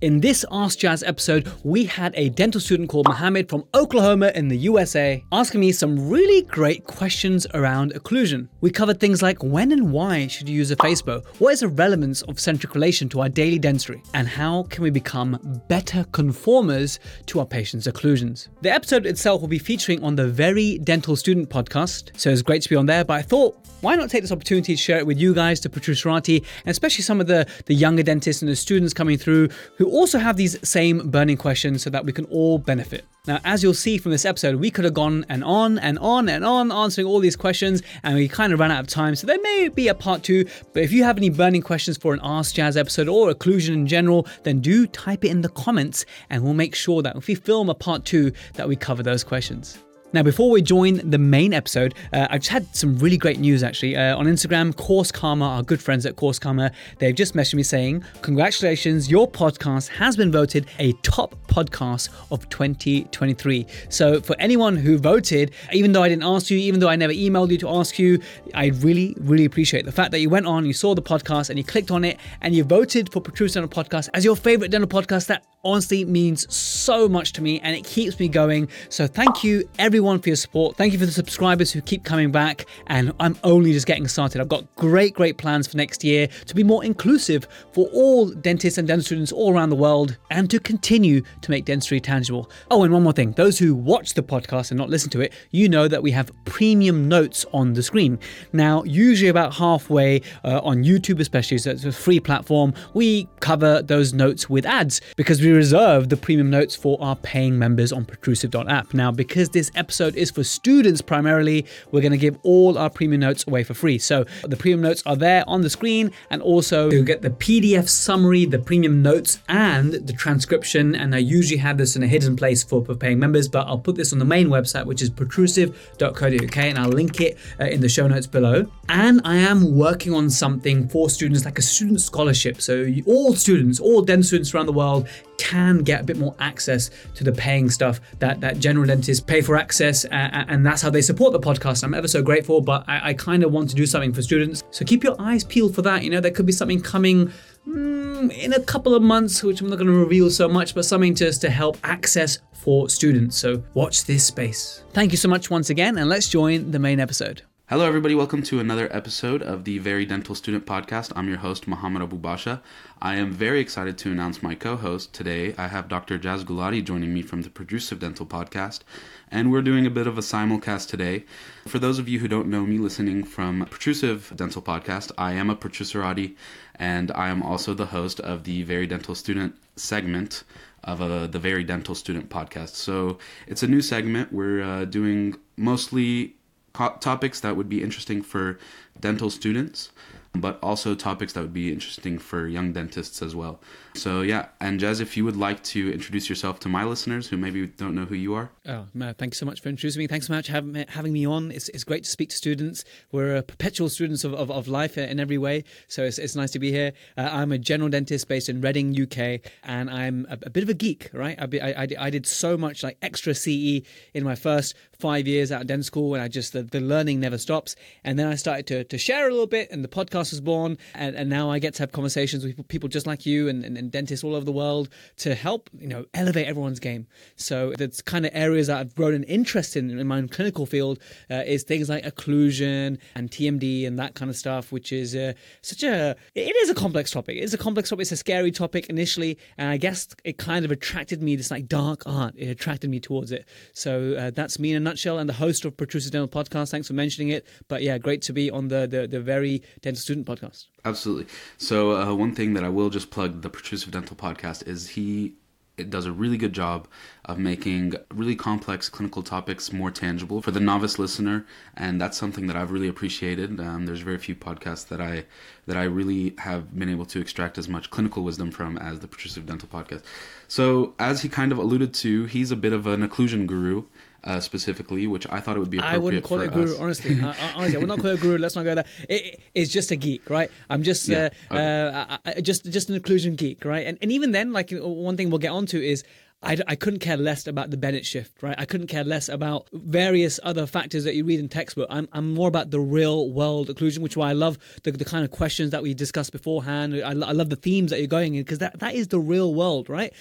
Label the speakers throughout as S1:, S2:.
S1: In this Ask Jaz episode, we had a dental student called Mohamed from Oklahoma in the USA asking me some really great questions around occlusion. We covered things like when and why should you use a face bow, what is the relevance of centric relation to our daily dentistry, and how can we become better conformers to our patients' occlusions. The episode itself will be featuring on the Very Dental Student podcast, so it's great to be on there, but I thought, why not take this opportunity to share it with you guys, the Protruserati, and especially some of the, the younger dentists and the students coming through who also have these same burning questions so that we can all benefit. Now, as you'll see from this episode, we could have gone and on and on and on answering all these questions, and we kind of ran out of time. So there may be a part two. But if you have any burning questions for an Ask Jaz episode or occlusion in general, then do type it in the comments, and we'll make sure that if we film a part two, that we cover those questions. Now, before we join the main episode, uh, I've just had some really great news actually. Uh, on Instagram, Course Karma, our good friends at Course Karma, they've just messaged me saying, Congratulations, your podcast has been voted a top podcast of 2023. So, for anyone who voted, even though I didn't ask you, even though I never emailed you to ask you, I really, really appreciate the fact that you went on, you saw the podcast, and you clicked on it, and you voted for Protrusive Dental Podcast as your favorite dental podcast. That honestly means so much to me and it keeps me going. So, thank you, everyone everyone for your support. Thank you for the subscribers who keep coming back. And I'm only just getting started. I've got great, great plans for next year to be more inclusive for all dentists and dental students all around the world and to continue to make dentistry tangible. Oh, and one more thing those who watch the podcast and not listen to it, you know that we have premium notes on the screen. Now, usually about halfway uh, on YouTube, especially, so it's a free platform, we cover those notes with ads because we reserve the premium notes for our paying members on protrusive.app. Now, because this episode episode is for students primarily. We're going to give all our premium notes away for free. So the premium notes are there on the screen, and also you'll get the PDF summary, the premium notes, and the transcription. And I usually have this in a hidden place for, paying members, but I'll put this on the main website, which is protrusive.co.uk, and I'll link it uh, in the show notes below. And I am working on something for students like a student scholarship. So all students, all dental students around the world can get a bit more access to the paying stuff that, that general dentists pay for access, uh, and that's how they support the podcast. I'm ever so grateful, but I, I kind of want to do something for students. So keep your eyes peeled for that. You know, there could be something coming mm, in a couple of months, which I'm not going to reveal so much, but something just to help access for students. So watch this space. Thank you so much once again, and let's join the main episode.
S2: Hello, everybody. Welcome to another episode of the Very Dental Student Podcast. I'm your host, Mohamed Abo-Basha. I am very excited to announce my co host. Today, I have Dr. Jaz Gulati joining me from the Protrusive Dental Podcast, and we're doing a bit of a simulcast today. For those of you who don't know me listening from Protrusive Dental Podcast, I am a Protruserati, and I am also the host of the Very Dental Student segment of uh, the Very Dental Student Podcast. So it's a new segment. We're uh, doing mostly topics that would be interesting for dental students but also topics that would be interesting for young dentists as well. So yeah, and Jaz, if you would like to introduce yourself to my listeners who maybe don't know who you are.
S1: Oh, no, thanks so much for introducing me. Thanks so much for having, having me on. It's, it's great to speak to students. We're perpetual students of, of, of, life in every way, so it's, it's nice to be here. Uh, I'm a general dentist based in Reading, UK, and I'm a, a bit of a geek, right? I, I, I, did so much like extra CE in my first five years out of dental school, and I just the, the learning never stops. And then I started to, to share a little bit, and the podcast was born, and, and now I get to have conversations with people just like you and, and dentists all over the world to help you know elevate everyone's game. So that's kind of areas that I've grown an interest in in my own clinical field uh, is things like occlusion and TMD and that kind of stuff, which is uh, such a it is a complex topic. It's a complex topic. It's a scary topic initially, and I guess it kind of attracted me. This like dark art. It attracted me towards it. So uh, that's me in a nutshell, and the host of Protrusive Dental Podcast. Thanks for mentioning it. But yeah, great to be on the the, the very dental student podcast.
S2: Absolutely. So uh, one thing that I will just plug the Dental Podcast is he it does a really good job of making really complex clinical topics more tangible for the novice listener, and that's something that I've really appreciated. Um, there's very few podcasts that I that I really have been able to extract as much clinical wisdom from as the Protrusive Dental Podcast. So, as he kind of alluded to, he's a bit of an occlusion guru uh, specifically, which I thought it would be appropriate
S1: I wouldn't call it a guru,
S2: us.
S1: honestly. uh, honestly, I would not call it a guru. Let's not go there. It, it's just a geek, right? I'm just yeah, uh, okay. Uh, just just an occlusion geek, right? And and even then, like one thing we'll get onto is I, I couldn't care less about the Bennett shift, right? I couldn't care less about various other factors that you read in textbook. I'm, I'm more about the real world occlusion, which is why I love the, the kind of questions that we discussed beforehand. I, I love the themes that you're going in because that, that is the real world, right?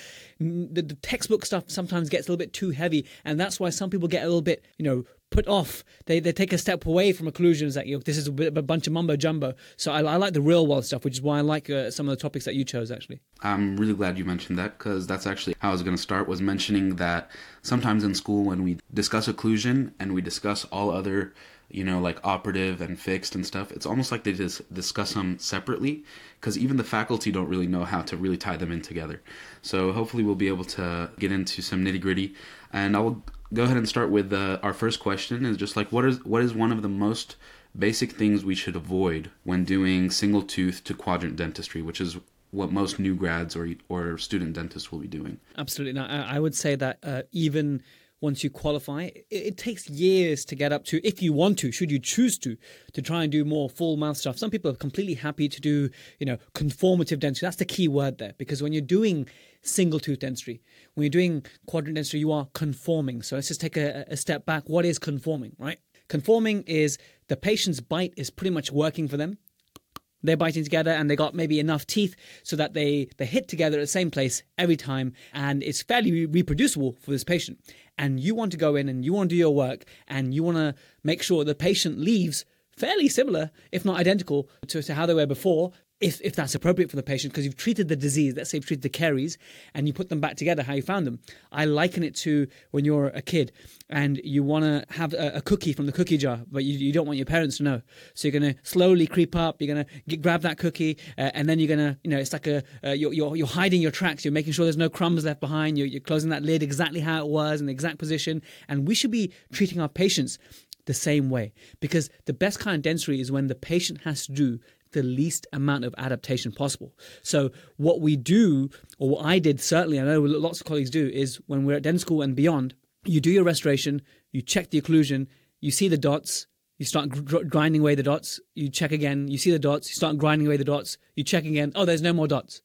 S1: Mm, the, the textbook stuff sometimes gets a little bit too heavy, and that's why some people get a little bit, you know, put off. They, they take a step away from occlusions that you this is a, bit, a bunch of mumbo jumbo. So I, I, like the real world stuff, which is why I like uh, some of the topics that you chose actually.
S2: I'm really glad you mentioned that because that's actually how I was going to start was mentioning that sometimes in school when we discuss occlusion and we discuss all other you know, like operative and fixed and stuff, it's almost like they just discuss them separately because even the faculty don't really know how to really tie them in together. So hopefully we'll be able to get into some nitty gritty. And I'll go ahead and start with uh, our first question is just like what is what is one of the most basic things we should avoid when doing single tooth to quadrant dentistry, which is what most new grads or or student dentists will be doing.
S1: Absolutely. Now, I would say that uh, even once you qualify, it, it, takes years to get up to, if you want to, should you choose to, to try and do more full mouth stuff. Some people are completely happy to do, you know, conformative dentistry. That's the key word there, because when you're doing single tooth dentistry, when you're doing quadrant dentistry, you are conforming. So let's just take a, a step back. What is conforming, right? Conforming is the patient's bite is pretty much working for them they're biting together and they got maybe enough teeth so that they, they hit together at the same place every time and it's fairly reproducible for this patient. And you want to go in and you want to do your work and you want to make sure the patient leaves fairly similar, if not identical, to, to how they were before, if, if that's appropriate for the patient, because you've treated the disease, let's say you've treated the caries, and you put them back together how you found them. I liken it to when you're a kid and you want to have a, a, cookie from the cookie jar, but you, you don't want your parents to know. So you're going to slowly creep up, you're going to grab that cookie, uh, and then you're going to, you know, it's like a, uh, you're, you're, you're, hiding your tracks, you're making sure there's no crumbs left behind, you're, you're closing that lid exactly how it was in the exact position. And we should be treating our patients the same way because the best kind of dentistry is when the patient has to do the least amount of adaptation possible. So what we do, or what I did certainly, I know lots of colleagues do, is when we're at dental school and beyond, you do your restoration, you check the occlusion, you see the dots, you start gr- grinding away the dots, you check again, you see the dots, you start grinding away the dots, you check again, oh, there's no more dots.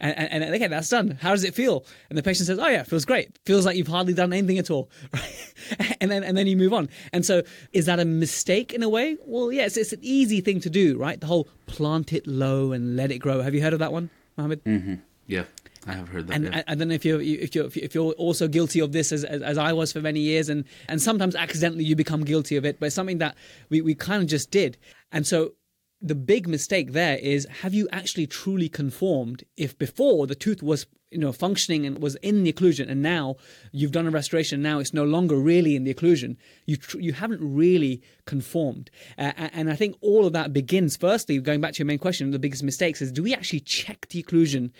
S1: And, and, and, okay, that's done. How does it feel? And the patient says, "Oh yeah, feels great. Feels like you've hardly done anything at all. Right? And then and then you move on. And so, is that a mistake in a way? Well, yes, it's an easy thing to do, right? The whole plant it low and let it grow. Have you heard of that one, Mohamed?
S2: Mm-hmm. Yeah. I have heard that.
S1: And
S2: yeah.
S1: I, I, don't know if you're if you're if you're also guilty of this as, as, as I was for many years, and and sometimes accidentally you become guilty of it. But it's something that we we kind of just did. And so the big mistake there is have you actually truly conformed if before the tooth was you know functioning and was in the occlusion and now you've done a restoration now it's no longer really in the occlusion you tr- you haven't really conformed. Uh, and i think all of that begins firstly going back to your main question the biggest mistakes is do we actually check the occlusion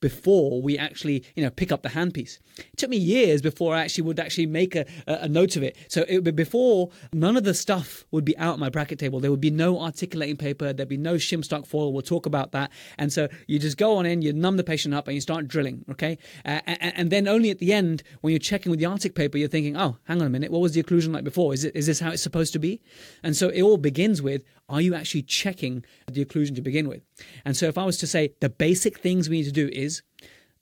S1: before we actually, you know, pick up the handpiece. It took me years before I actually would actually make a, a, note of it. So it would be before none of the stuff would be out my bracket table. There would be no articulating paper. There'd be no shim stock foil. We'll talk about that. And so you just go on in, you numb the patient up and you start drilling. Okay. Uh, and, and, then only at the end, when you're checking with the artic paper, you're thinking, oh, hang on a minute. What was the occlusion like before? Is it, is this how it's supposed to be? And so it all begins with, are you actually checking the occlusion to begin with? And so if I was to say the basic things we need to do is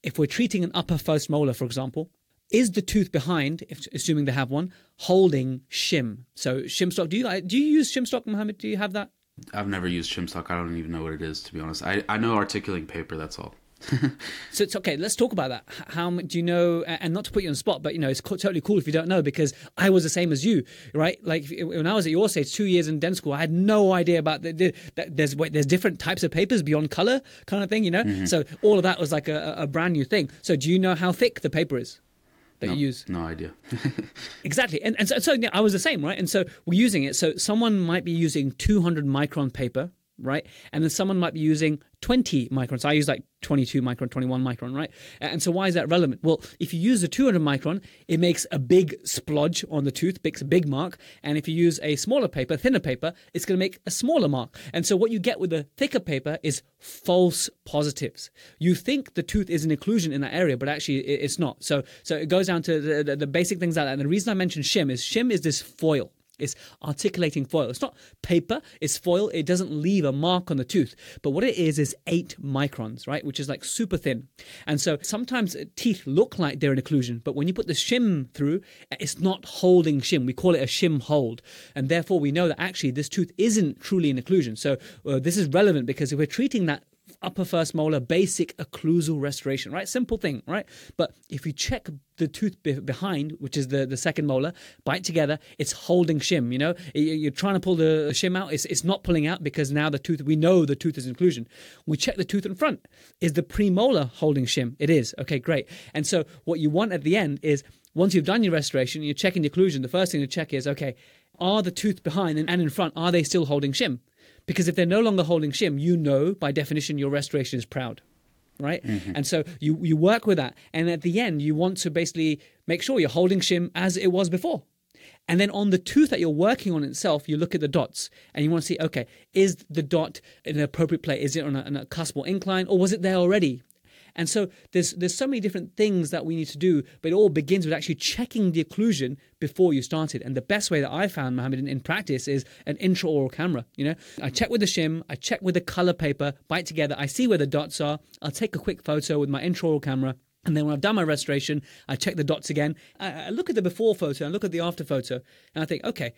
S1: if we're treating an upper first molar, for example, is the tooth behind, if, assuming they have one, holding shim? So shim stock. Do you do you use shim stock, Mohamed? Do you have that?
S2: I've never used shim stock. I don't even know what it is, to be honest. I, I know articulating paper. That's all.
S1: so it's okay. Let's talk about that. How do you know? And not to put you on the spot, but you know, it's totally cool if you don't know because I was the same as you, right? Like when I was at your stage, two years in dental school, I had no idea about the, the, the there's there's different types of papers beyond color, kind of thing, you know. Mm-hmm. So all of that was like a, a brand new thing. So do you know how thick the paper is? that
S2: no,
S1: you use?
S2: No idea.
S1: exactly. And, and so, so yeah, I was the same, right? And so we're using it. So someone might be using 200 micron paper, right? And then someone might be using 20 microns. I use like 22 micron, 21 micron, right? And so why is that relevant? Well, if you use a 200 micron, it makes a big splodge on the tooth, makes a big mark. And if you use a smaller paper, thinner paper, it's going to make a smaller mark. And so what you get with the thicker paper is false positives. You think the tooth is an occlusion in that area, but actually it's not. So, so it goes down to the, the, the basic things like that. And the reason I mentioned shim is shim is this foil It's articulating foil. It's not paper, it's foil. It doesn't leave a mark on the tooth. But what it is, is eight microns, right? Which is like super thin. And so sometimes teeth look like they're in occlusion, but when you put the shim through, it's not holding shim. We call it a shim hold. And therefore, we know that actually this tooth isn't truly in occlusion. So uh, this is relevant because if we're treating that upper first molar basic occlusal restoration, right? Simple thing, right? But if you check the tooth be- behind, which is the, the second molar, bite together, it's holding shim, you know? You're trying to pull the shim out, it's, it's not pulling out because now the tooth, we know the tooth is in occlusion. We check the tooth in front. Is the premolar holding shim? It is. Okay, great. And so what you want at the end is once you've done your restoration, you're checking the occlusion, the first thing to check is, okay, are the tooth behind and in front, are they still holding shim? Because if they're no longer holding shim, you know by definition your restoration is proud. Right? Mm-hmm. And so you, you work with that. And at the end, you want to basically make sure you're holding shim as it was before. And then on the tooth that you're working on itself, you look at the dots and you want to see, okay, is the dot in an appropriate place? Is it on a, on a cuspal incline or was it there already? And so there's there's so many different things that we need to do, but it all begins with actually checking the occlusion before you started. And the best way that I found, Mohamed, in, in practice is an intraoral camera. You know, I check with the shim, I check with the color paper, bite together, I see where the dots are, I'll take a quick photo with my intraoral camera. And then when I've done my restoration, I check the dots again. I, I look at the before photo and look at the after photo, and I think, okay,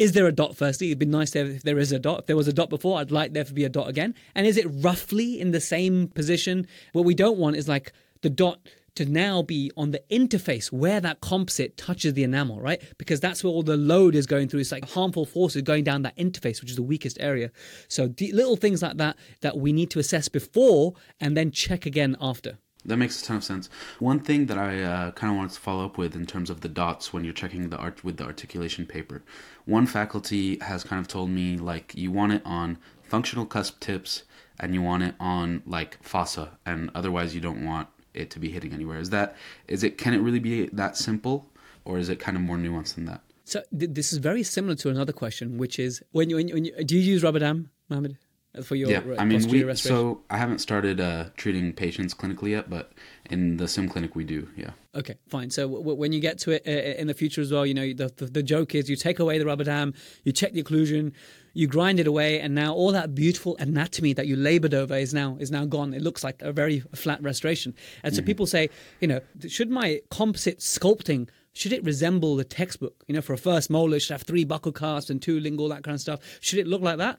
S1: is there a dot firstly? It'd be nice if there is a dot. If there was a dot before, I'd like there to be a dot again. And is it roughly in the same position? What we don't want is like the dot to now be on the interface where that composite touches the enamel, right? Because that's where all the load is going through. It's like harmful forces going down that interface, which is the weakest area. So little things like that that we need to assess before and then check again after.
S2: That makes a ton of sense. One thing that I uh, kind of wanted to follow up with in terms of the dots when you're checking the art with the articulation paper, one faculty has kind of told me like you want it on functional cusp tips and you want it on like fossa, and otherwise you don't want it to be hitting anywhere. Is that is it? Can it really be that simple, or is it kind of more nuanced than that?
S1: So th- this is very similar to another question, which is when you, when you, when you do you use rubber dam, Mohamed? For your
S2: yeah. I mean, we so I haven't started uh, treating patients clinically yet, but in the sim clinic we do. Yeah.
S1: Okay, fine. So w- when you get to it uh, in the future as well, you know, the, the, the joke is you take away the rubber dam, you check the occlusion, you grind it away, and now all that beautiful anatomy that you labored over is now is now gone. It looks like a very flat restoration. And so mm-hmm. people say, you know, should my composite sculpting should it resemble the textbook? You know, for a first molar, it should have three buccal cusps and two lingual, that kind of stuff. Should it look like that?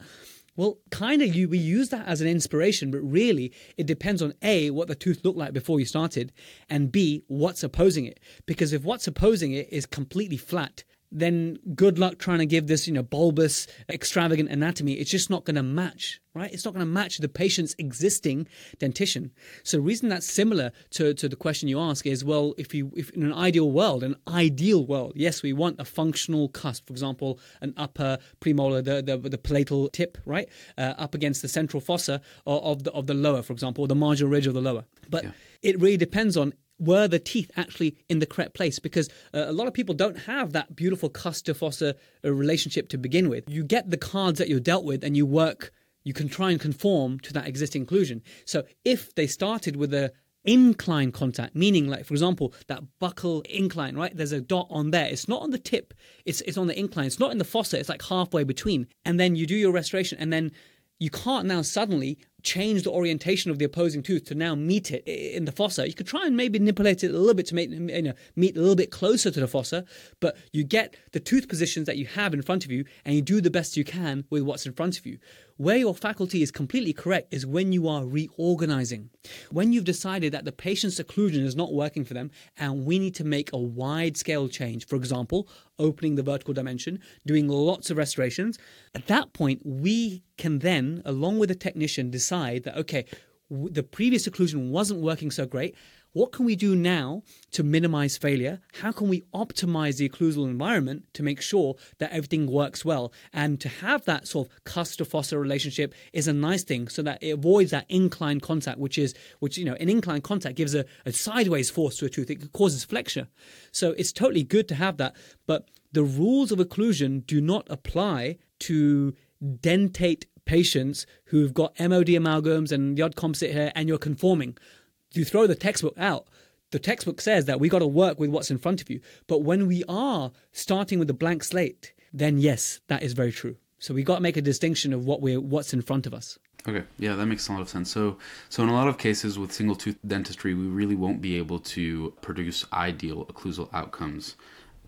S1: Well, kind of you we use that as an inspiration, but really it depends on A, what the tooth looked like before you started, and B, what's opposing it. Because if what's opposing it is completely flat, then good luck trying to give this, you know, bulbous, extravagant anatomy. It's just not going to match, right? It's not going to match the patient's existing dentition. So the reason that's similar to, to the question you ask is, well, if you, if in an ideal world, an ideal world, yes, we want a functional cusp, for example, an upper premolar, the, the, the palatal tip, right? Uh, up against the central fossa of the, of the lower, for example, or the marginal ridge of the lower. But yeah. it really depends on were the teeth actually in the correct place? Because uh, a lot of people don't have that beautiful cusp to fossa uh, relationship to begin with. You get the cards that you're dealt with and you work, you can try and conform to that existing occlusion. So if they started with a incline contact, meaning like for example that buccal incline, right? There's a dot on there. It's not on the tip. It's it's on the incline. It's not in the fossa. It's like halfway between. And then you do your restoration, and then you can't now suddenly change the orientation of the opposing tooth to now meet it in the fossa. You could try and maybe manipulate it a little bit to make you know meet a little bit closer to the fossa, but you get the tooth positions that you have in front of you and you do the best you can with what's in front of you. Where your faculty is completely correct is when you are reorganizing. When you've decided that the patient's occlusion is not working for them and we need to make a wide scale change, for example, opening the vertical dimension, doing lots of restorations, at that point, we can then, along with the technician, decide that, okay, the previous occlusion wasn't working so great. What can we do now to minimize failure? How can we optimize the occlusal environment to make sure that everything works well? And to have that sort of cusp to fossa relationship is a nice thing so that it avoids that incline contact, which is, which, you know, an incline contact gives a, a sideways force to a tooth. It causes flexure. So it's totally good to have that. But the rules of occlusion do not apply to dentate patients who've got MOD amalgams and the odd composite hair and you're conforming you throw the textbook out. The textbook says that we got to work with what's in front of you. But when we are starting with a blank slate, then yes, that is very true. So we got to make a distinction of what we're what's in front of us.
S2: Okay, yeah, that makes a lot of sense. So, so in a lot of cases with single tooth dentistry, we really won't be able to produce ideal occlusal outcomes.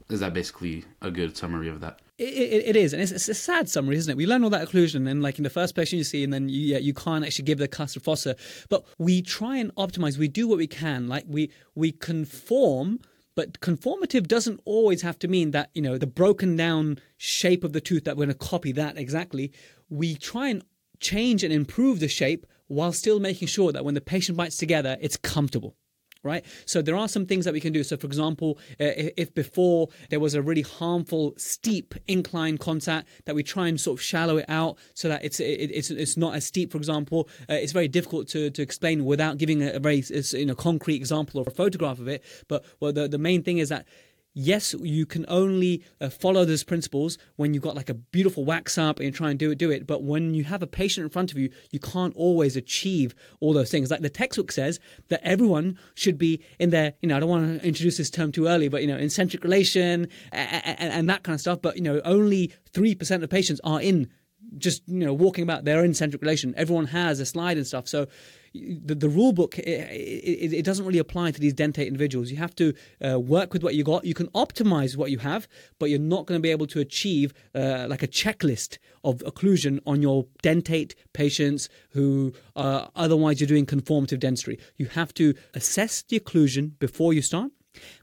S2: Is that basically a good summary of that?
S1: It, it, it is, and it's, it's, a sad summary, isn't it? We learn all that occlusion, and like in the first patient you see, and then you, yeah, you can't actually give the cusp to fossa. But we try and optimize. We do what we can. Like we we conform, but conformative doesn't always have to mean that you know the broken down shape of the tooth that we're going to copy that exactly. We try and change and improve the shape while still making sure that when the patient bites together, it's comfortable right? So there are some things that we can do. So, for example, uh, if before there was a really harmful steep incline contact, that we try and sort of shallow it out so that it's it, it's it's not as steep. For example, uh, it's very difficult to, to explain without giving a, a very you know concrete example or a photograph of it. But well, the the main thing is that yes, you can only uh, follow those principles when you've got like a beautiful wax up and you try and do it, do it. But when you have a patient in front of you, you can't always achieve all those things. Like the textbook says that everyone should be in their, you know, I don't want to introduce this term too early, but, you know, in centric relation and, and, and that kind of stuff. But, you know, only 3% of patients are in just, you know, walking about, they're in centric relation. Everyone has a slide and stuff. So, the, the rule book it, it, it, doesn't really apply to these dentate individuals. You have to uh, work with what you got. You can optimize what you have, but you're not going to be able to achieve uh, like a checklist of occlusion on your dentate patients who uh, otherwise you're doing conformative dentistry. You have to assess the occlusion before you start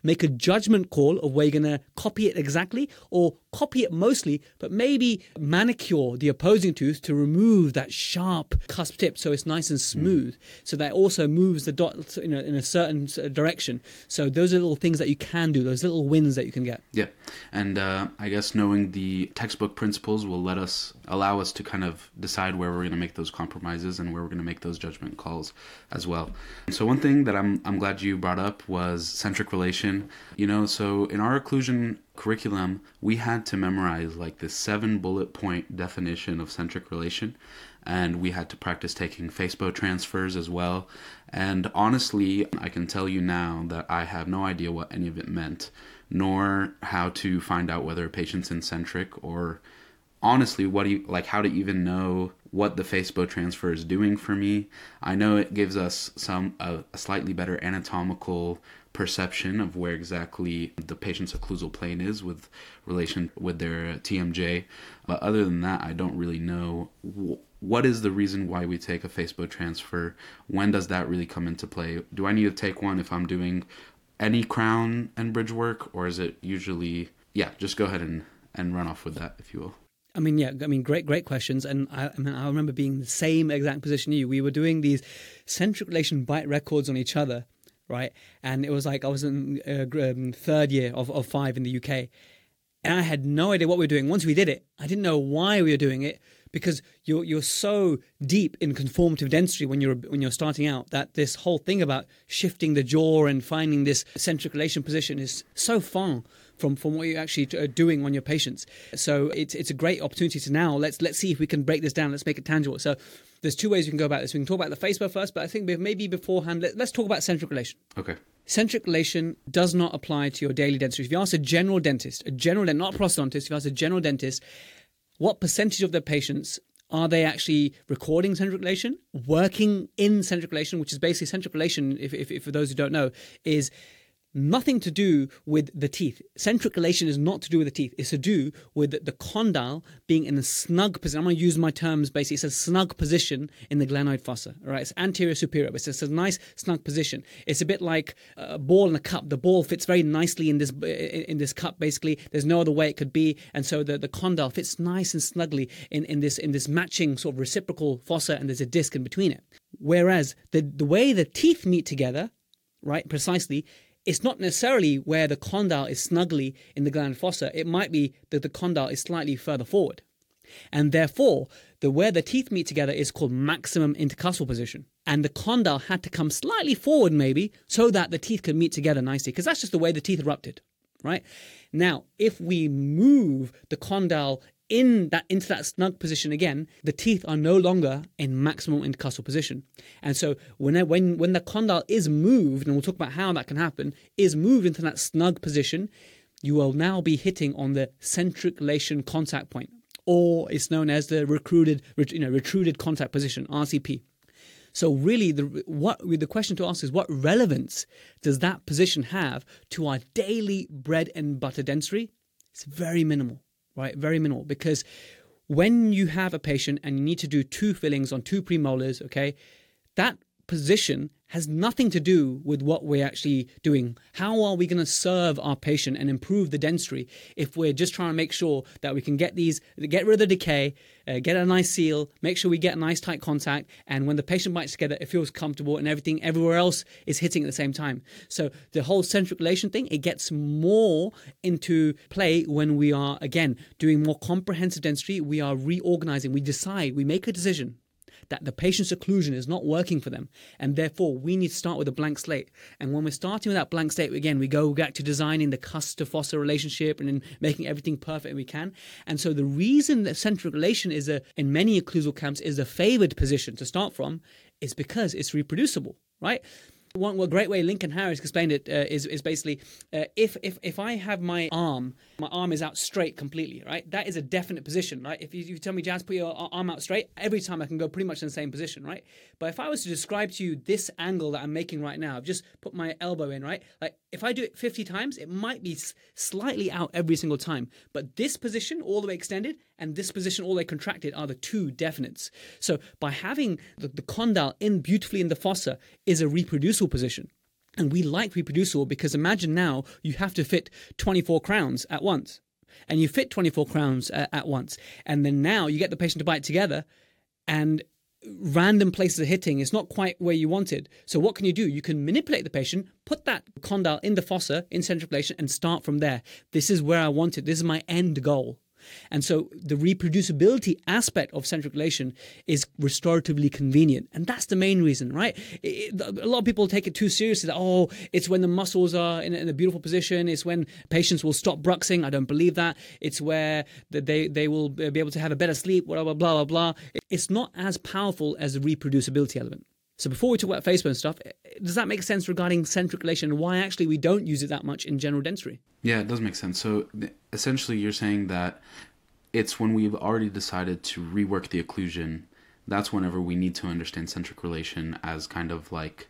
S1: make a judgment call of where you're going to copy it exactly or copy it mostly, but maybe manicure the opposing tooth to remove that sharp cusp tip so it's nice and smooth. Mm. So that also moves the dot you know, in a certain direction. So those are little things that you can do, those little wins that you can get.
S2: Yeah. And uh, I guess knowing the textbook principles will let us allow us to kind of decide where we're going to make those compromises and where we're going to make those judgment calls as well. So one thing that I'm I'm glad you brought up was centric You know, so in our occlusion curriculum, we had to memorize like this seven bullet point definition of centric relation. And we had to practice taking Facebow transfers as well. And honestly, I can tell you now that I have no idea what any of it meant, nor how to find out whether a patient's in centric or honestly what do you like how to even know what the Facebow transfer is doing for me. I know it gives us some a, a slightly better anatomical perception of where exactly the patient's occlusal plane is with relation with their TMJ. But other than that, I don't really know what is the reason why we take a Facebow transfer. When does that really come into play? Do I need to take one if I'm doing any crown and bridge work, or is it usually yeah? Just go ahead and and run off with that if you will.
S1: I mean, yeah, I mean, great, great questions. And I, I mean, I remember being the same exact position you. We were doing these centric relation bite records on each other, right? And it was like I was in uh, um, third year of, of five in the UK. And I had no idea what we were doing. Once we did it, I didn't know why we were doing it because you're you're so deep in conformative dentistry when you're when you're starting out that this whole thing about shifting the jaw and finding this centric relation position is so far from from what you're actually uh, doing on your patients. So it's it's a great opportunity to now let's let's see if we can break this down. Let's make it tangible. So there's two ways we can go about this. We can talk about the Facebow first, but I think maybe beforehand, let, us talk about centric relation.
S2: Okay.
S1: Centric relation does not apply to your daily dentistry. If you ask a general dentist, a general dentist, not a prosthodontist, if you ask a general dentist, what percentage of their patients are they actually recording centric relation, working in centric relation, which is basically centric relation, if, if, if for those who don't know, is nothing to do with the teeth. Centric relation is not to do with the teeth. It's to do with the condyle being in a snug position. I'm going to use my terms basically. It's a snug position in the glenoid fossa. Right? It's anterior superior. It's just a nice snug position. It's a bit like a ball in a cup. The ball fits very nicely in this in this cup. Basically, there's no other way it could be, and so the, the condyle fits nice and snugly in, in this in this matching sort of reciprocal fossa, and there's a disc in between it. Whereas the the way the teeth meet together, right, precisely it's not necessarily where the condyle is snugly in the glenoid fossa. It might be that the condyle is slightly further forward. And therefore, the where the teeth meet together is called maximum intercuspal position. And the condyle had to come slightly forward, maybe, so that the teeth could meet together nicely, because that's just the way the teeth erupted, right? Now, if we move the condyle in that into that snug position again, the teeth are no longer in maximum intercuspal position. And so when when when the condyle is moved, and we'll talk about how that can happen, is moved into that snug position, you will now be hitting on the centric relation contact point, or it's known as the recruited, you know, retruded contact position, RCP. So really, the what the question to ask is what relevance does that position have to our daily bread and butter dentistry? It's very minimal, right? Very minimal because when you have a patient and you need to do two fillings on two premolars, okay, that position has nothing to do with what we're actually doing. How are we going to serve our patient and improve the dentistry if we're just trying to make sure that we can get these, get rid of the decay, uh, get a nice seal, make sure we get a nice tight contact, and when the patient bites together, it feels comfortable and everything everywhere else is hitting at the same time. So the whole centric relation thing, it gets more into play when we are, again, doing more comprehensive dentistry. We are reorganizing, we decide, we make a decision that the patient's occlusion is not working for them. And therefore, we need to start with a blank slate. And when we're starting with that blank slate, again, we go back to designing the cusp to fossa relationship and then making everything perfect we can. And so the reason that centric relation is a, in many occlusal camps, is a favored position to start from is because it's reproducible, right? One, one great way Lincoln Harris explained it uh, is is basically uh, if if if I have my arm, my arm is out straight completely, right? That is a definite position, right? If you, you tell me, Jaz, put your arm out straight, every time I can go pretty much in the same position, right? But if I was to describe to you this angle that I'm making right now, I've just put my elbow in, right? Like if I do it 50 times, it might be slightly out every single time. But this position all the way extended and this position all the way contracted are the two definites. So by having the, the condyle in beautifully in the fossa is a reproducible position. And we like reproducible because imagine now you have to fit 24 crowns at once. And you fit 24 crowns uh, at once. And then now you get the patient to bite together and random places are hitting It's not quite where you wanted. So what can you do? You can manipulate the patient, put that condyle in the fossa in central and start from there. This is where I want it. This is my end goal. And so the reproducibility aspect of centric relation is restoratively convenient. And that's the main reason, right? It, a lot of people take it too seriously that, oh, it's when the muscles are in, in, a beautiful position. It's when patients will stop bruxing. I don't believe that. It's where they, they will be able to have a better sleep, blah, blah, blah, blah, blah. It's not as powerful as the reproducibility element. So before we talk about Facebow and stuff, eh, eh, does that make sense regarding centric relation and why actually we don't use it that much in general dentistry?
S2: Yeah, it does make sense. So eh, essentially, you're saying that it's when we've already decided to rework the occlusion. That's whenever we need to understand centric relation as kind of like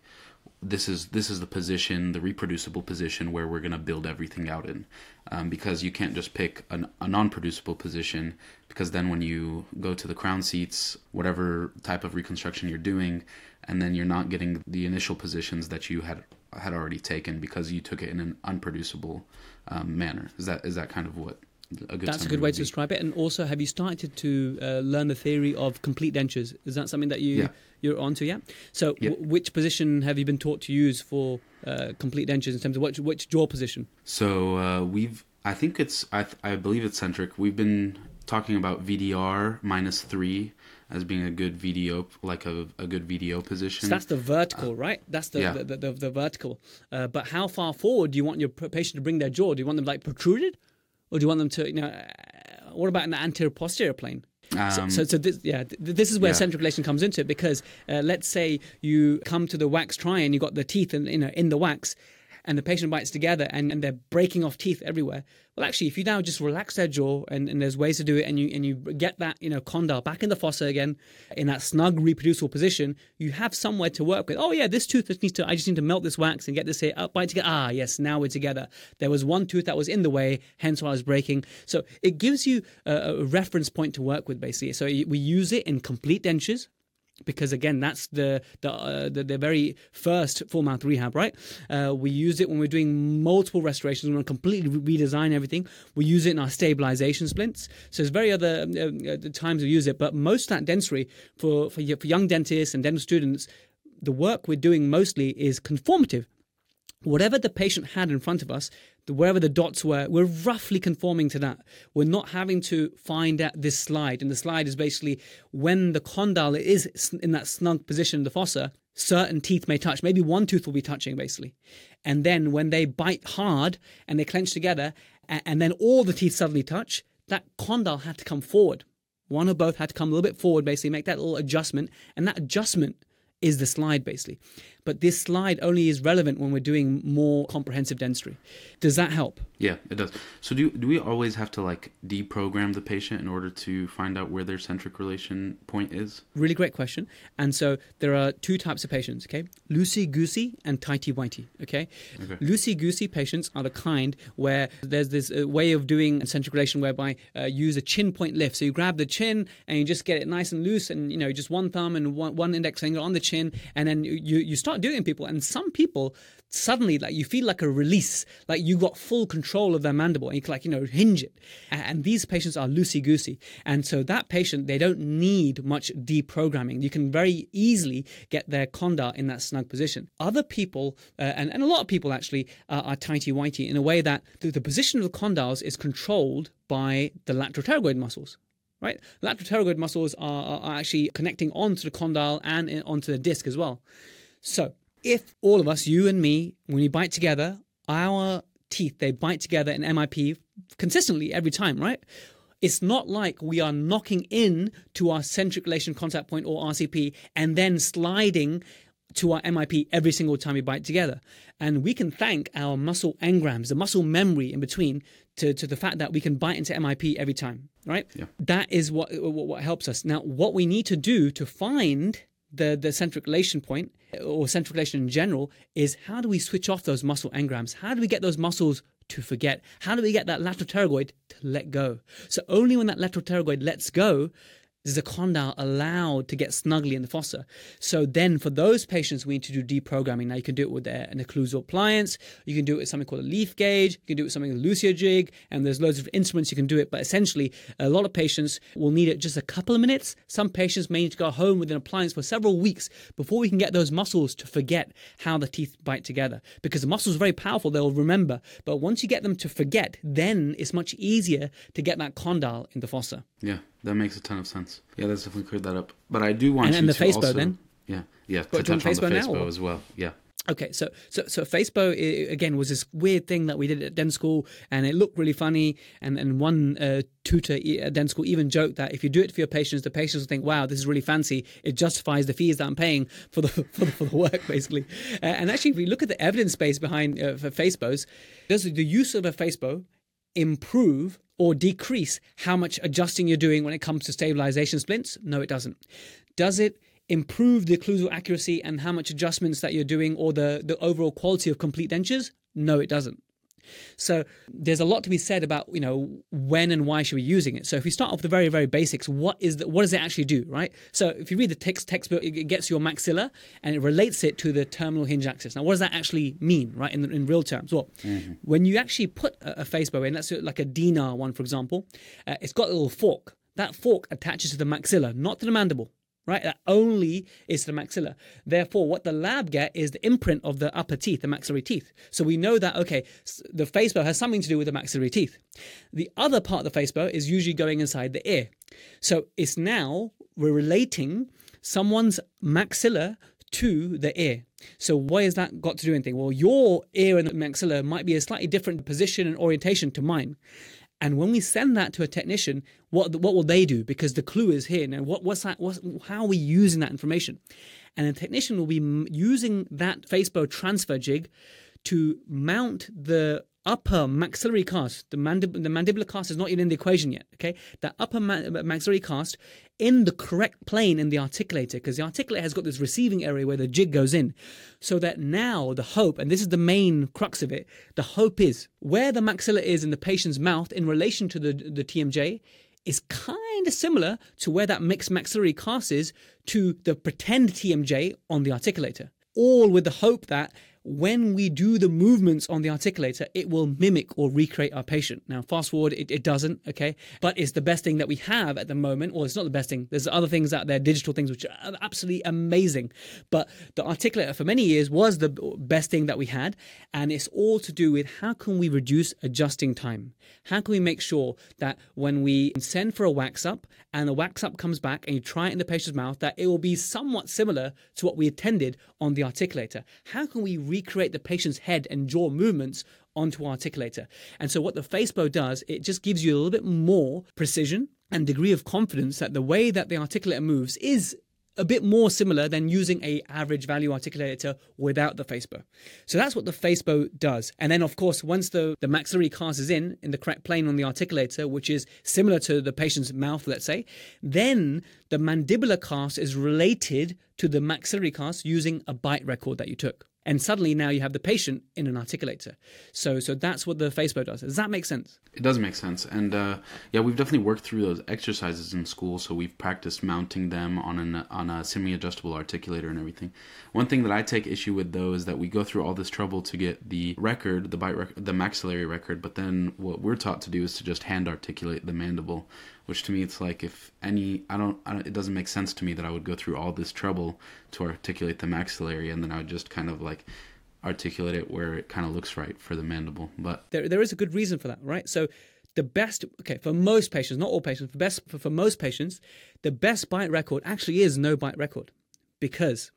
S2: this is this is the position, the reproducible position where we're going to build everything out in, um, because you can't just pick an, a non-producible position because then when you go to the crown seats, whatever type of reconstruction you're doing, and then you're not getting the initial positions that you had had already taken because you took it in an unproducible um, manner. Is that is that kind of what
S1: a That's a good way to describe it. And also, have you started to uh, learn the theory of complete dentures? Is that something that you yeah. you're onto? Yeah. So, yeah. W- which position have you been taught to use for uh, complete dentures in terms of which which jaw position?
S2: So uh, we've I think it's I, I believe it's centric. We've been talking about VDR minus three as being a good VDO, like a, a good VDO position.
S1: So that's the vertical, uh, right? That's the yeah. the, the, the, the, vertical. Uh, but how far forward do you want your patient to bring their jaw? Do you want them like protruded, or do you want them to, you know, uh, what about in the anterior posterior plane? Um, so, so, so, this, yeah, this is where yeah. relation comes into it because uh, let's say you come to the wax try and you got the teeth in, you know, in the wax, and the patient bites together and, and they're breaking off teeth everywhere. Well, actually, if you now just relax their jaw and, and there's ways to do it and you and you get that, you know, condyle back in the fossa again in that snug reproducible position, you have somewhere to work with. Oh yeah, this tooth just needs to I just need to melt this wax and get this here up bite together. Ah, yes, now we're together. There was one tooth that was in the way, hence why I was breaking. So it gives you a, a reference point to work with basically. So we use it in complete dentures because again that's the the, uh, the, the very first full mouth rehab right? Uh, we use it when we're doing multiple restorations. We want to completely redesign everything. We use it in our stabilization splints. So there's very other uh, uh times we use it but most of that dentistry for, for for young dentists and dental students the work we're doing mostly is conformative. Whatever the patient had in front of us, wherever the dots were, we're roughly conforming to that. We're not having to find out this slide. And the slide is basically when the condyle is in that snug position in the fossa, certain teeth may touch. Maybe one tooth will be touching, basically. And then when they bite hard and they clench together, and then all the teeth suddenly touch, that condyle had to come forward. One or both had to come a little bit forward, basically, make that little adjustment. And that adjustment is the slide basically. But this slide only is relevant when we're doing more comprehensive dentistry. Does that help?
S2: Yeah, it does. So do do we always have to like deprogram the patient in order to find out where their centric relation point is?
S1: Really great question. And so there are two types of patients, okay? Loosey goosey and tighty whitey, okay?
S2: Okay.
S1: Loosey goosey patients are the kind where there's this uh, way of doing centric relation whereby uh, you use a chin point lift. So you grab the chin and you just get it nice and loose and, you know, just one thumb and one, one index finger on the chin and then you, you start doing people. And some people suddenly like you feel like a release, like you got full control of their mandible and you can like, you know, hinge it. And, these patients are loosey goosey. And so that patient, they don't need much deprogramming. You can very easily get their condyle in that snug position. Other people, uh, and, and a lot of people actually, uh, are tighty whitey in a way that the, the position of the condyles is controlled by the lateral pterygoid muscles right? Lateral pterygoid muscles are, are, actually connecting onto the condyle and onto the disc as well. So if all of us, you and me, when we bite together, our teeth, they bite together in MIP consistently every time, right? It's not like we are knocking in to our centric relation contact point or RCP and then sliding to our MIP every single time we bite together. And we can thank our muscle engrams, the muscle memory in between, to, to the fact that we can bite into MIP every time, right?
S2: Yeah.
S1: That is what, what, what helps us. Now, what we need to do to find the, the centric relation point or centric relation in general is how do we switch off those muscle engrams? How do we get those muscles to forget? How do we get that lateral pterygoid to let go? So only when that lateral pterygoid lets go is the condyle allowed to get snugly in the fossa. So then for those patients, we need to do deprogramming. Now you can do it with an occlusal appliance. You can do it with something called a leaf gauge. You can do it with something like a Lucia jig. And there's loads of instruments you can do it. But essentially, a lot of patients will need it just a couple of minutes. Some patients may need to go home with an appliance for several weeks before we can get those muscles to forget how the teeth bite together. Because the muscles are very powerful. They'll remember. But once you get them to forget, then it's much easier to get that condyle in the fossa.
S2: Yeah. That makes a ton of sense. Yeah, that's definitely cleared that up. But I do want
S1: and,
S2: you
S1: and the
S2: to
S1: Facebow
S2: also,
S1: then.
S2: Yeah, yeah,
S1: But
S2: to touch on the
S1: Facebow now, Facebow
S2: as well. Yeah,
S1: Okay, so so so Facebow again was this weird thing that we did at dental school, and it looked really funny. And and one uh, tutor at dental school even joked that if you do it for your patients, the patients will think, "Wow, this is really fancy. It justifies the fees that I'm paying for the for the, for the work, basically." Uh, and actually, if we look at the evidence base behind uh, for Facebows, does the use of a Facebow improve or decrease how much adjusting you're doing when it comes to stabilization splints? No, it doesn't. Does it improve the occlusal accuracy and how much adjustments that you're doing or the, the overall quality of complete dentures? No, it doesn't. So there's a lot to be said about you know when and why should we be using it. So if we start off with the very very basics, what is the, what does it actually do, right? So if you read the text textbook, it gets your maxilla and it relates it to the terminal hinge axis. Now what does that actually mean, right? In in real terms, well, when you actually put a, a Facebow in, that's like a Denar one, for example, uh, it's got a little fork. That fork attaches to the maxilla, not to the mandible right? That only is the maxilla. Therefore, what the lab get is the imprint of the upper teeth, the maxillary teeth. So we know that, okay, the face bow has something to do with the maxillary teeth. The other part of the face bow is usually going inside the ear. So it's now, we're relating someone's maxilla to the ear. So why has that got to do anything? Well, your ear and the maxilla might be a slightly different position and orientation to mine. And when we send that to a technician, what what will they do? Because the clue is here. Now, what, what's that? What's, how are we using that information? And the technician will be using that Facebow transfer jig to mount the upper maxillary cast. The, mandib- the mandibular cast is not even in the equation yet. Okay, the upper ma- maxillary cast in the correct plane in the articulator, because the articulator has got this receiving area where the jig goes in, so that now the hope, and this is the main crux of it, the hope is where the maxilla is in the patient's mouth in relation to the the TMJ is kind of similar to where that mixed maxillary cast is to the pretend TMJ on the articulator. All with the hope that when we do the movements on the articulator, it will mimic or recreate our patient. Now, fast forward, it, it doesn't, okay? But it's the best thing that we have at the moment. Well, it's not the best thing. There's other things out there, digital things, which are absolutely amazing. But the articulator for many years was the best thing that we had. And it's all to do with how can we reduce adjusting time? How can we make sure that when we send for a wax up and the wax up comes back and you try it in the patient's mouth, that it will be somewhat similar to what we attended on the articulator? How can we recreate the patient's head and jaw movements onto articulator? And so what the FaceBow does, it just gives you a little bit more precision and degree of confidence that the way that the articulator moves is a bit more similar than using a average value articulator without the Facebow. So that's what the Facebow does. And then of course, once the, the maxillary cast is in, in the correct plane on the articulator, which is similar to the patient's mouth, let's say, then the mandibular cast is related to the maxillary cast using a bite record that you took and suddenly now you have the patient in an articulator. So so that's what the Facebow does. Does that make sense?
S2: It does make sense, and uh, yeah, we've definitely worked through those exercises in school. So we've practiced mounting them on an on a semi-adjustable articulator and everything. One thing that I take issue with though is that we go through all this trouble to get the record, the bite record, the maxillary record, but then what we're taught to do is to just hand articulate the mandible which to me it's like if any I don't, I don't it doesn't make sense to me that I would go through all this trouble to articulate the maxillary and then I would just kind of like articulate it where it kind of looks right for the mandible but
S1: there, there is a good reason for that right? So the best okay for most patients not all patients for best for, for most patients the best bite record actually is no bite record because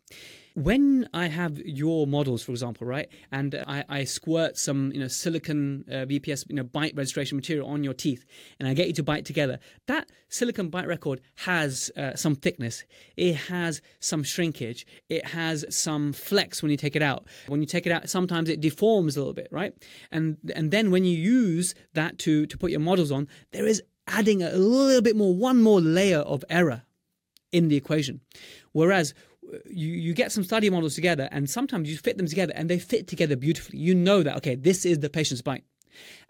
S1: when I have your models, for example, right, and I, I squirt some, you know, silicon uh, VPS, you know, bite registration material on your teeth, and I get you to bite together, that silicon bite record has uh, some thickness. It has some shrinkage. It has some flex when you take it out. When you take it out, sometimes it deforms a little bit, right? And and then when you use that to to put your models on, there is adding a little bit more, one more layer of error in the equation. Whereas you, you get some study models together and sometimes you fit them together and they fit together beautifully. You know that, okay, this is the patient's bite.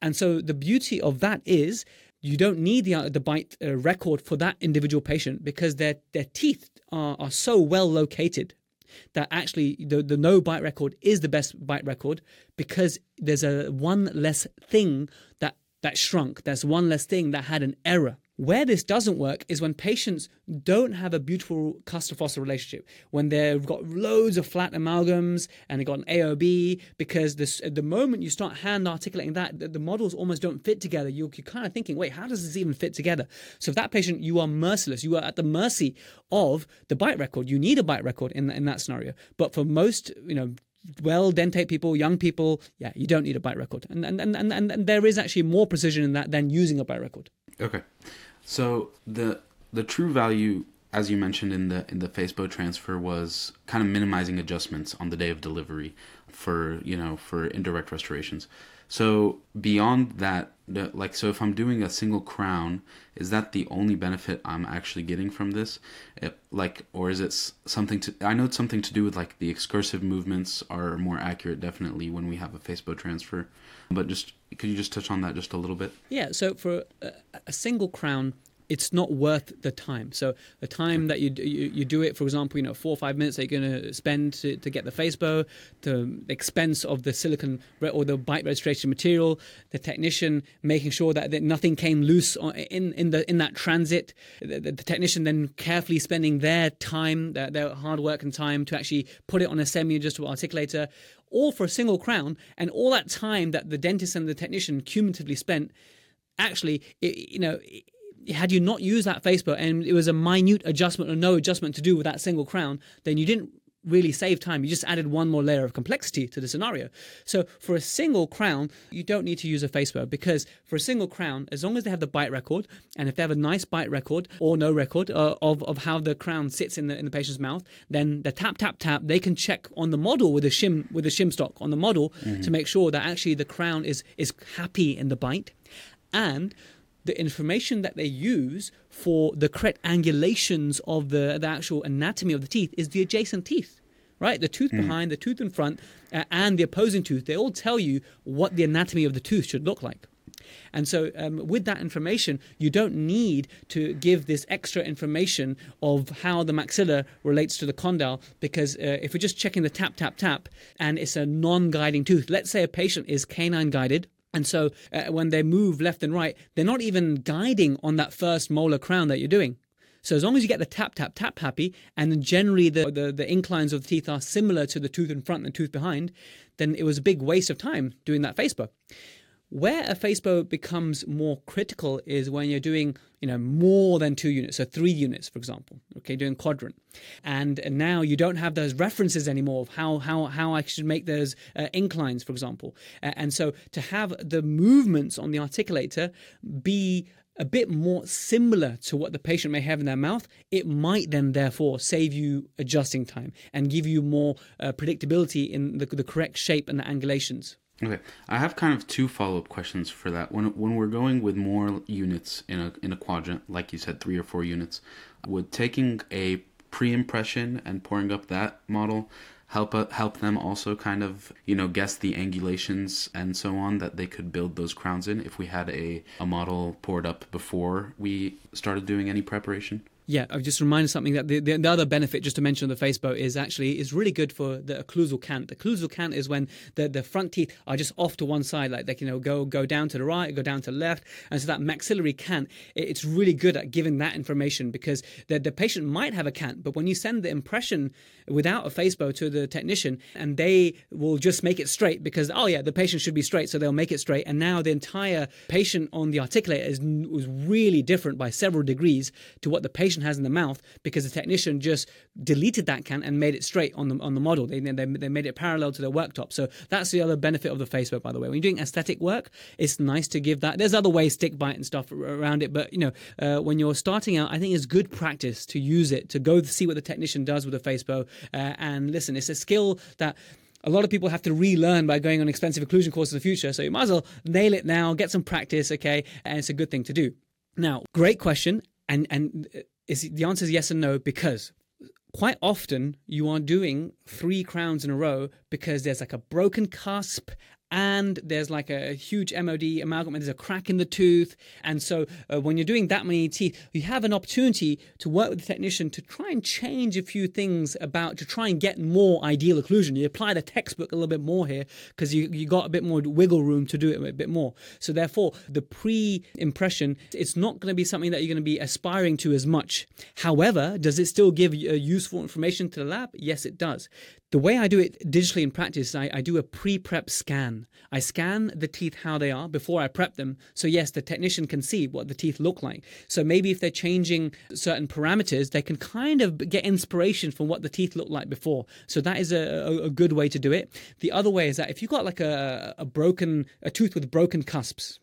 S1: And so the beauty of that is you don't need the, the bite uh, record for that individual patient because their, their teeth are, are so well located that actually the, the no bite record is the best bite record because there's a one less thing that that shrunk. There's one less thing that had an error. Where this doesn't work is when patients don't have a beautiful cusp to fossa relationship, when they've got loads of flat amalgams and they've got an AOB, because this, the moment you start hand articulating that, the, the models almost don't fit together. You're, you're kind of thinking, wait, how does this even fit together? So if that patient, you are merciless, you are at the mercy of the bite record. You need a bite record in, in that scenario. But for most, you know, well dentate people, young people, yeah, you don't need a bite record. And, and, and, and, and there is actually more precision in that than using a bite record.
S2: Okay. So the the true value, as you mentioned in the in the Facebow transfer, was kind of minimizing adjustments on the day of delivery for you know for indirect restorations. So beyond that, like so, if I'm doing a single crown, is that the only benefit I'm actually getting from this? It, like, or is it something to? I know it's something to do with like the excursive movements are more accurate, definitely when we have a Facebow transfer. But just could you just touch on that just a little bit?
S1: Yeah. So for a, a single crown, it's not worth the time. So the time that you, you, you do it, for example, you know, four or five minutes that you're going to spend to, to get the Facebow, the expense of the silicon or the bite registration material, the technician making sure that, that nothing came loose in in the in that transit, the, the, the technician then carefully spending their time, their, their hard work and time to actually put it on a semi-adjustable articulator, all for a single crown, and all that time that the dentist and the technician cumulatively spent actually, it, you know, had you not used that Facebow and it was a minute adjustment or no adjustment to do with that single crown, then you didn't really save time. You just added one more layer of complexity to the scenario. So for a single crown, you don't need to use a Facebow because for a single crown, as long as they have the bite record and if they have a nice bite record or no record uh, of, of how the crown sits in the in the patient's mouth, then the tap tap tap they can check on the model with a shim with a shim stock on the model mm-hmm. to make sure that actually the crown is is happy in the bite and the information that they use for the correct angulations of the, the actual anatomy of the teeth is the adjacent teeth right? The tooth mm. behind, the tooth in front, uh, and the opposing tooth, they all tell you what the anatomy of the tooth should look like. And so, um, with that information, you don't need to give this extra information of how the maxilla relates to the condyle because uh, if we're just checking the tap, tap, tap, and it's a non guiding tooth, let's say a patient is canine guided and so uh, when they move left and right, they're not even guiding on that first molar crown that you're doing. So as long as you get the tap, tap, tap happy, and generally the, the, the, inclines of the teeth are similar to the tooth in front and the tooth behind, then it was a big waste of time doing that Facebow. Where a Facebow becomes more critical is when you're doing, you know, more than two units, so three units, for example, okay, doing quadrant. And now you don't have those references anymore of how, how, how I should make those uh, inclines, for example. Uh, and so to have the movements on the articulator be a bit more similar to what the patient may have in their mouth, it might then therefore save you adjusting time and give you more uh, predictability in the, the correct shape and the angulations.
S2: Okay, I have kind of two follow up questions for that. When when we're going with more units in a in a quadrant, like you said, three or four units, would taking a pre impression and pouring up that model help uh, help them also kind of you know guess the angulations and so on that they could build those crowns in if we had a, a model poured up before we started doing any preparation
S1: yeah, I've just reminded something that the, the, the, other benefit, just to mention on the face bow, is actually is really good for the occlusal cant. The occlusal cant is when the, the front teeth are just off to one side, like they can you know go go down to the right, go down to the left, and so that maxillary cant, it, it's really good at giving that information because the the patient might have a cant, but when you send the impression without a face bow to the technician, and they will just make it straight because oh yeah, the patient should be straight, so they'll make it straight, and now the entire patient on the articulator is was really different by several degrees to what the patient patient has in the mouth because the technician just deleted that can and made it straight on the on the model. They, they, they made it parallel to their worktop. So that's the other benefit of the Facebow, by the way. When you're doing aesthetic work, it's nice to give that. There's other ways, stick bite and stuff around it, but you know, uh, when you're starting out, I think it's good practice to use it to go see what the technician does with a Facebow. Uh, and listen, it's a skill that a lot of people have to relearn by going on expensive occlusion courses in the future. So you might as well nail it now, get some practice, okay? And it's a good thing to do. Now, great question. And and is the answer is yes and no because quite often you are doing three crowns in a row because there's like a broken cusp and there's like a huge MOD amalgam, and there's a crack in the tooth. And so uh, when you're doing that many teeth, you have an opportunity to work with the technician to try and change a few things about, to try and get more ideal occlusion. You apply the textbook a little bit more here because you, you got a bit more wiggle room to do it a bit more. So therefore, the pre-impression, it's not going to be something that you're going to be aspiring to as much. However, does it still give you useful information to the lab? Yes, it does. The way I do it digitally in practice, I, I do a pre prep scan. I scan the teeth how they are before I prep them. So, yes, the technician can see what the teeth look like. So, maybe if they're changing certain parameters, they can kind of get inspiration from what the teeth looked like before. So, that is a, a, a good way to do it. The other way is that if you've got like a, a broken, a tooth with broken cusps,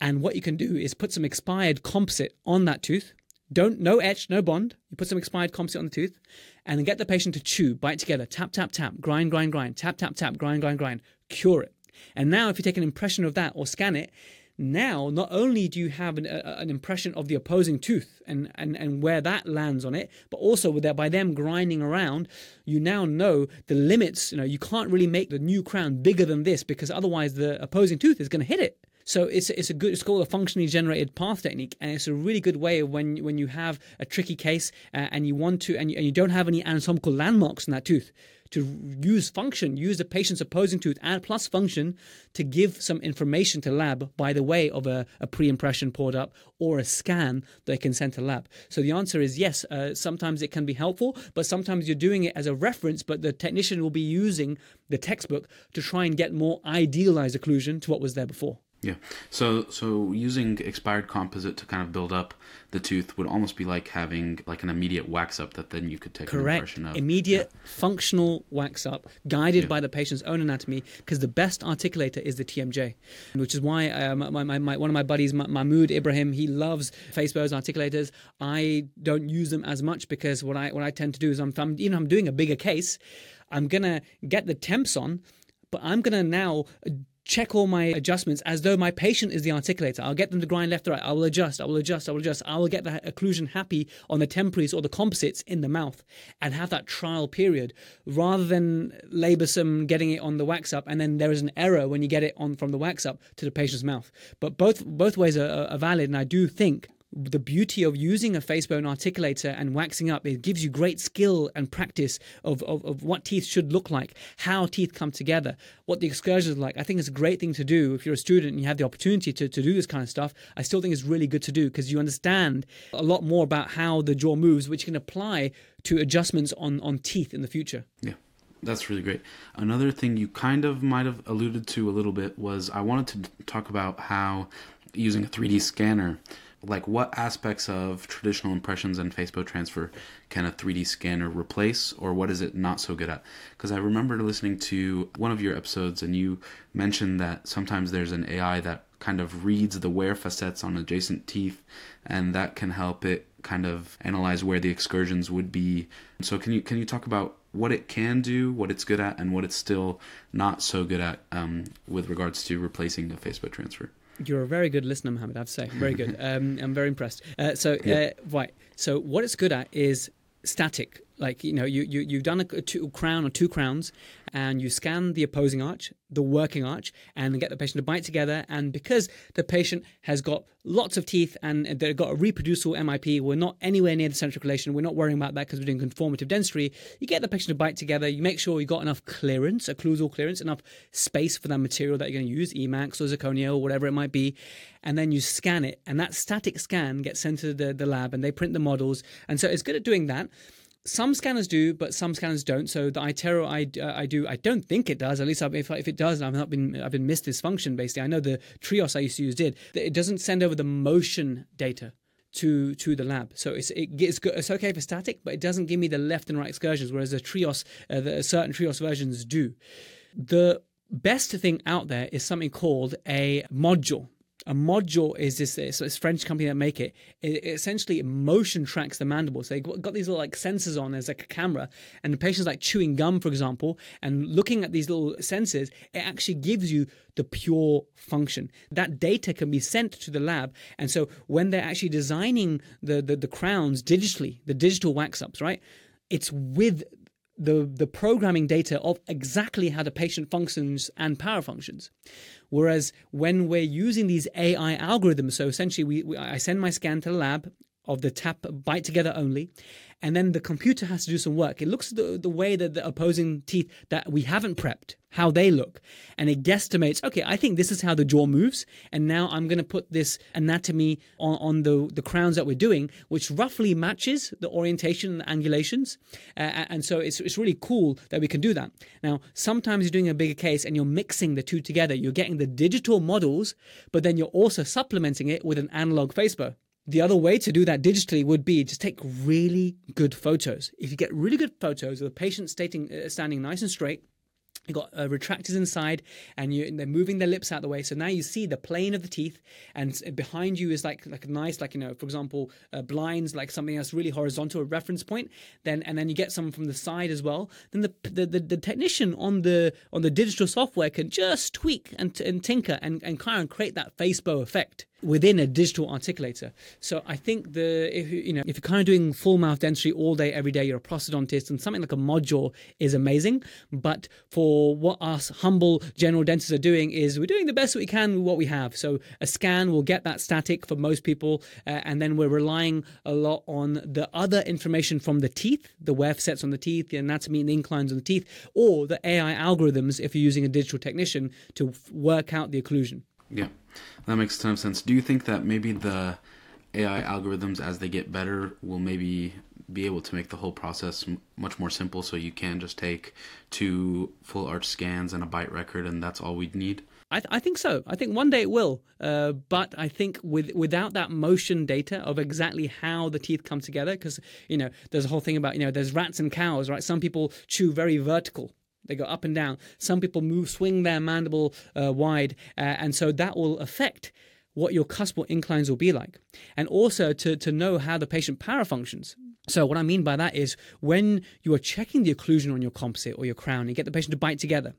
S1: and what you can do is put some expired composite on that tooth don't no etch, no bond. You put some expired composite on the tooth, and get the patient to chew, bite together, tap, tap, tap, grind, grind, grind, tap, tap, tap, grind, grind, grind, cure it. And now, if you take an impression of that or scan it, now not only do you have an, a, an impression of the opposing tooth and, and, and where that lands on it, but also with that by them grinding around, you now know the limits. You know, you can't really make the new crown bigger than this because otherwise the opposing tooth is going to hit it. So it's it's a good it's called a functionally generated path technique, and it's a really good way when when you have a tricky case uh, and you want to and you, and you don't have any anatomical landmarks in that tooth to use function, use the patient's opposing tooth and plus function to give some information to lab by the way of a, a pre-impression poured up or a scan they can send to lab. So the answer is yes. Uh, sometimes it can be helpful, but sometimes you're doing it as a reference, but the technician will be using the textbook to try and get more idealized occlusion to what was there before.
S2: Yeah. So so using expired composite to kind of build up the tooth would almost be like having like an immediate wax up that then you could take
S1: Correct.
S2: an impression of.
S1: Immediate yeah. functional wax up guided yeah. by the patient's own anatomy because the best articulator is the TMJ, which is why uh, my, my, my, one of my buddies, Mahmoud Ibrahim, he loves face bows articulators. I don't use them as much because what I what I tend to do is I'm, I'm you know I'm doing a bigger case, I'm gonna get the temps on, but I'm gonna now check all my adjustments as though my patient is the articulator. I'll get them to grind left to right. I will adjust, I will adjust, I will adjust. I will get the occlusion happy on the temporaries or the composites in the mouth and have that trial period rather than laborsome getting it on the wax up and then there is an error when you get it on from the wax up to the patient's mouth. But both both ways are, are valid and I do think the beauty of using a face bone articulator and waxing up, it gives you great skill and practice of, of, of, what teeth should look like, how teeth come together, what the excursions like. I think it's a great thing to do if you're a student and you have the opportunity to, to do this kind of stuff. I still think it's really good to do because you understand a lot more about how the jaw moves, which can apply to adjustments on, on teeth in the future.
S2: Yeah. That's really great. Another thing you kind of might have alluded to a little bit was I wanted to talk about how using a 3D scanner like what aspects of traditional impressions and face transfer can a 3D scanner replace, or what is it not so good at? Because I remember listening to one of your episodes and you mentioned that sometimes there's an AI that kind of reads the wear facets on adjacent teeth, and that can help it kind of analyze where the excursions would be. So can you can you talk about what it can do, what it's good at, and what it's still not so good at um, with regards to replacing a Facebow transfer?
S1: You're a very good listener, Mohamed. I have to say, very good. Um, I'm very impressed. Uh, so, yeah. uh, right. So, what it's good at is static. Like you know, you you you've done a, two, crown or two crowns, and you scan the opposing arch, the working arch, and get the patient to bite together. And because the patient has got lots of teeth and they've got a reproducible MIP, we're not anywhere near the centric relation. We're not worrying about that because we're doing conformative dentistry. You get the patient to bite together. You make sure you got enough clearance, occlusal clearance, enough space for that material that you're going to use, Emax or zirconia or whatever it might be, and then you scan it. And that static scan gets sent to the, the lab, and they print the models. And so it's good at doing that some scanners do, but some scanners don't. So the iTero I, uh, I do, I don't think it does. At least if, if it does, I've not been I've been missed this function. Basically, I know the Trios I used to use did. It doesn't send over the motion data to to the lab. So it's it gets it's okay for static, but it doesn't give me the left and right excursions. Whereas the Trios, uh, the certain Trios versions do. The best thing out there is something called a Modjaw a Modjaw is this it's this French company that make it. It, essentially motion tracks the mandible. So they got these little like sensors on as like a camera, and the patient's like chewing gum, for example, and looking at these little sensors, it actually gives you the pure function. That data can be sent to the lab, and so when they're actually designing the the, the crowns digitally, the digital wax ups, right? It's with the, the programming data of exactly how the patient functions and parafunctions. Whereas when we're using these AI algorithms, so essentially we, we, I send my scan to the lab of the tap bite together only, and then the computer has to do some work. It looks at the, the way that the opposing teeth that we haven't prepped, how they look, and it guesstimates, okay, I think this is how the jaw moves, and now I'm going to put this anatomy on, on the, the crowns that we're doing, which roughly matches the orientation and the angulations. Uh, and so it's, it's really cool that we can do that. Now, sometimes you're doing a bigger case and you're mixing the two together. You're getting the digital models, but then you're also supplementing it with an analog Facebow. The other way to do that digitally would be to take really good photos. If you get really good photos of the patient stating, uh, standing nice and straight, You've got uh, retractors inside, and, you, and they're moving their lips out the way. So now you see the plane of the teeth, and behind you is like like a nice, like you know, for example, uh, blinds, like something that's really horizontal, a reference point. Then and then you get some from the side as well. Then the the, the, the technician on the on the digital software can just tweak and, and tinker and, and kind of create that Facebow effect within a digital articulator. So I think the if you know if you're kind of doing full mouth dentistry all day every day, you're a prosthodontist, and something like a Modjaw is amazing. But for what us humble general dentists are doing is we're doing the best we can with what we have. So a scan will get that static for most people, uh, and then we're relying a lot on the other information from the teeth, the wear sets on the teeth, the anatomy and the inclines on the teeth, or the AI algorithms if you're using a digital technician to work out the occlusion.
S2: Yeah, that makes a ton of sense. Do you think that maybe the AI algorithms, as they get better, will maybe be able to make the whole process m- much more simple so you can just take two full arch scans and a bite record and that's all we'd need?
S1: I, th- I think so. I think one day it will. Uh, but I think with without that motion data of exactly how the teeth come together, because you know there's a whole thing about you know there's rats and cows, right? Some people chew very vertical they go up and down. Some people move, swing their mandible uh, wide, uh, and so that will affect what your cuspal inclines will be like. And also to, to know how the patient para functions. So what I mean by that is when you are checking the occlusion on your composite or your crown, you get the patient to bite together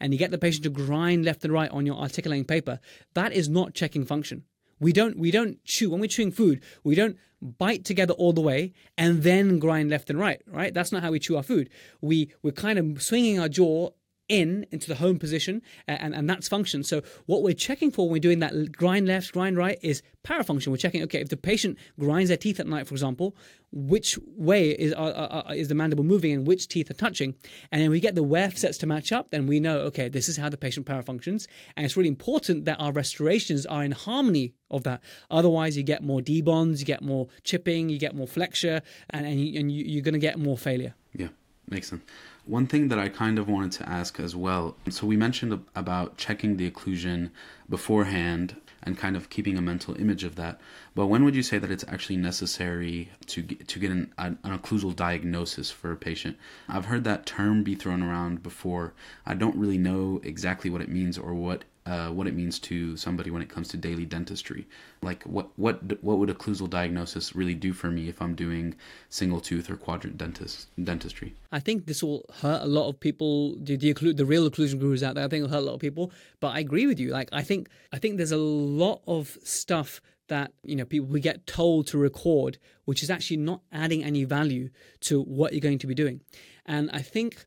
S1: and you get the patient to grind left and right on your articulating paper, that is not checking function. We don't we don't chew when we're chewing food. We don't bite together all the way and then grind left and right. Right? That's not how we chew our food. We we're kind of swinging our jaw in into the home position and, and that's function. So what we're checking for when we're doing that grind left, grind right is parafunction. We're checking, okay, if the patient grinds their teeth at night, for example, which way is uh, uh, is the mandible moving and which teeth are touching? And then we get the wear sets to match up, then we know, okay, this is how the patient parafunctions. And it's really important that our restorations are in harmony of that. Otherwise, you get more debonds, you get more chipping, you get more flexure, and, and, you, and you, you're going to get more failure.
S2: Yeah, makes sense. One thing that I kind of wanted to ask as well. So we mentioned about checking the occlusion beforehand and kind of keeping a mental image of that. But when would you say that it's actually necessary to get, to get an, an, occlusal diagnosis for a patient? I've heard that term be thrown around before. I don't really know exactly what it means or what uh, what it means to somebody when it comes to daily dentistry. Like what what what would occlusal diagnosis really do for me if I'm doing single tooth or quadrant dentist dentistry?
S1: I think this will hurt a lot of people. The the, occlu- the real occlusion gurus out there, I think will hurt a lot of people. But I agree with you. Like I think I think there's a lot of stuff that you know people we get told to record, which is actually not adding any value to what you're going to be doing. And I think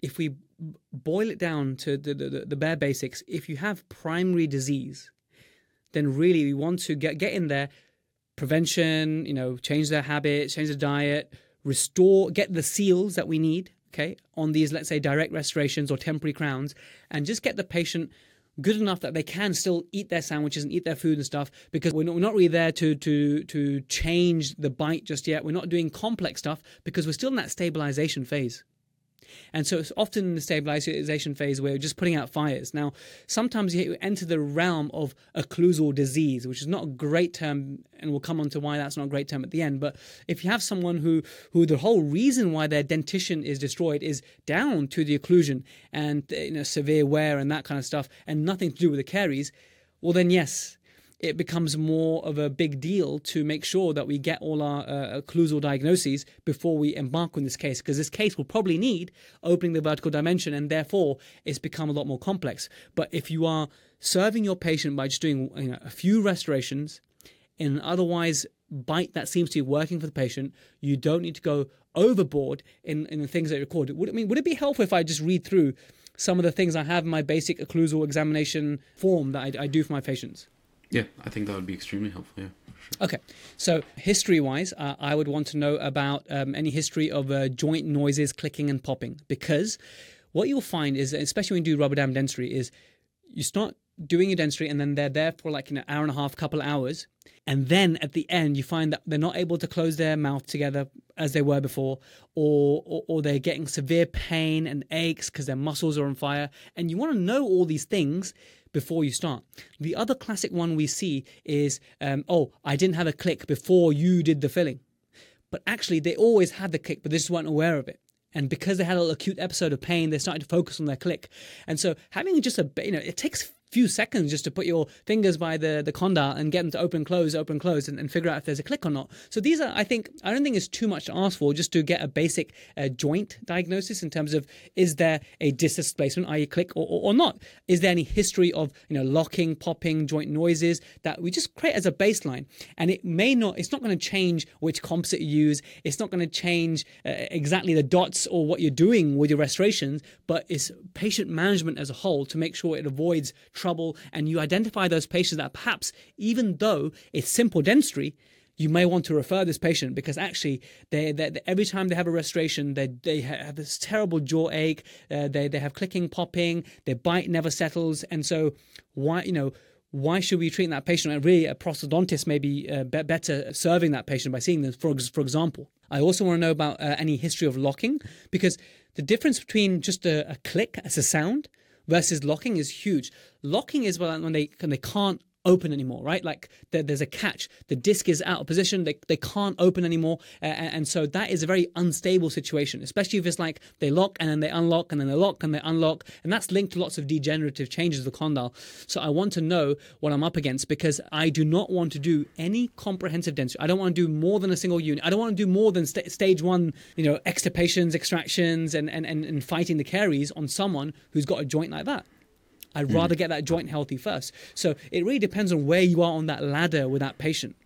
S1: if we boil it down to the, the, the bare basics, if you have primary disease, then really we want to get, get in there, prevention, you know, change their habits, change the diet, restore, get the seals that we need, okay, on these, let's say, direct restorations or temporary crowns, and just get the patient good enough that they can still eat their sandwiches and eat their food and stuff because we're not, we're not really there to to to change the bite just yet. We're not doing complex stuff because we're still in that stabilization phase and so it's often in the stabilization phase where you're just putting out fires. Now, sometimes you enter the realm of occlusal disease, which is not a great term, and we'll come on to why that's not a great term at the end. But if you have someone who, who the whole reason why their dentition is destroyed is down to the occlusion and you know, severe wear and that kind of stuff, and nothing to do with the caries, well, then yes, it becomes more of a big deal to make sure that we get all our uh, occlusal diagnoses before we embark on this case, because this case will probably need opening the vertical dimension, and therefore it's become a lot more complex. But if you are serving your patient by just doing you know, a few restorations in an otherwise bite that seems to be working for the patient, you don't need to go overboard in, in the things that you record. Would, I mean, would it be helpful if I just read through some of the things I have in my basic occlusal examination form that I, I do for my patients?
S2: Yeah, I think that would be extremely helpful. Yeah.
S1: Okay, so history wise, uh, I would want to know about um, any history of uh, joint noises clicking and popping because what you'll find is, especially when you do rubber dam dentistry, is you start doing your dentistry and then they're there for like an hour and a half, couple of hours. And then at the end, you find that they're not able to close their mouth together as they were before, or, or, or they're getting severe pain and aches because their muscles are on fire. And you want to know all these things before you start. The other classic one we see is, um, oh, I didn't have a click before you did the filling. But actually, they always had the click, but they just weren't aware of it. And because they had an acute episode of pain, they started to focus on their click. And so having just a, you know, it takes few seconds just to put your fingers by the, the condyle and get them to open, close, open, close, and, and, figure out if there's a click or not. So these are, I think, I don't think it's too much to ask for just to get a basic uh, joint diagnosis in terms of is there a displacement, i.e., click or, or, or, not? Is there any history of you know locking, popping, joint noises that we just create as a baseline? And it may not, it's not going to change which composite you use. It's not going to change uh, exactly the dots or what you're doing with your restorations, but it's patient management as a whole to make sure it avoids trouble and you identify those patients that perhaps, even though it's simple dentistry, you may want to refer this patient because actually they, they, they, every time they have a restoration they, they have this terrible jaw ache uh, they, they have clicking popping their bite never settles. And so why you know why should we treat that patient? And really a prosthodontist may be uh, be- better serving that patient by seeing them for, for example. I also want to know about uh, any history of locking because the difference between just a, a click as a sound versus locking is huge. Locking is when they when they can't open anymore, right? Like there, there's a catch. The disc is out of position. They, they can't open anymore. Uh, and so that is a very unstable situation, especially if it's like they lock and then they unlock and then they lock and they unlock. And that's linked to lots of degenerative changes of the condyle. So I want to know what I'm up against because I do not want to do any comprehensive dentistry. I don't want to do more than a single unit. I don't want to do more than st- stage one, you know, extirpations, extractions, and, and, and, and fighting the caries on someone who's got a joint like that. I'd mm. rather get that joint healthy first. So it really depends on where you are on that ladder with that patient.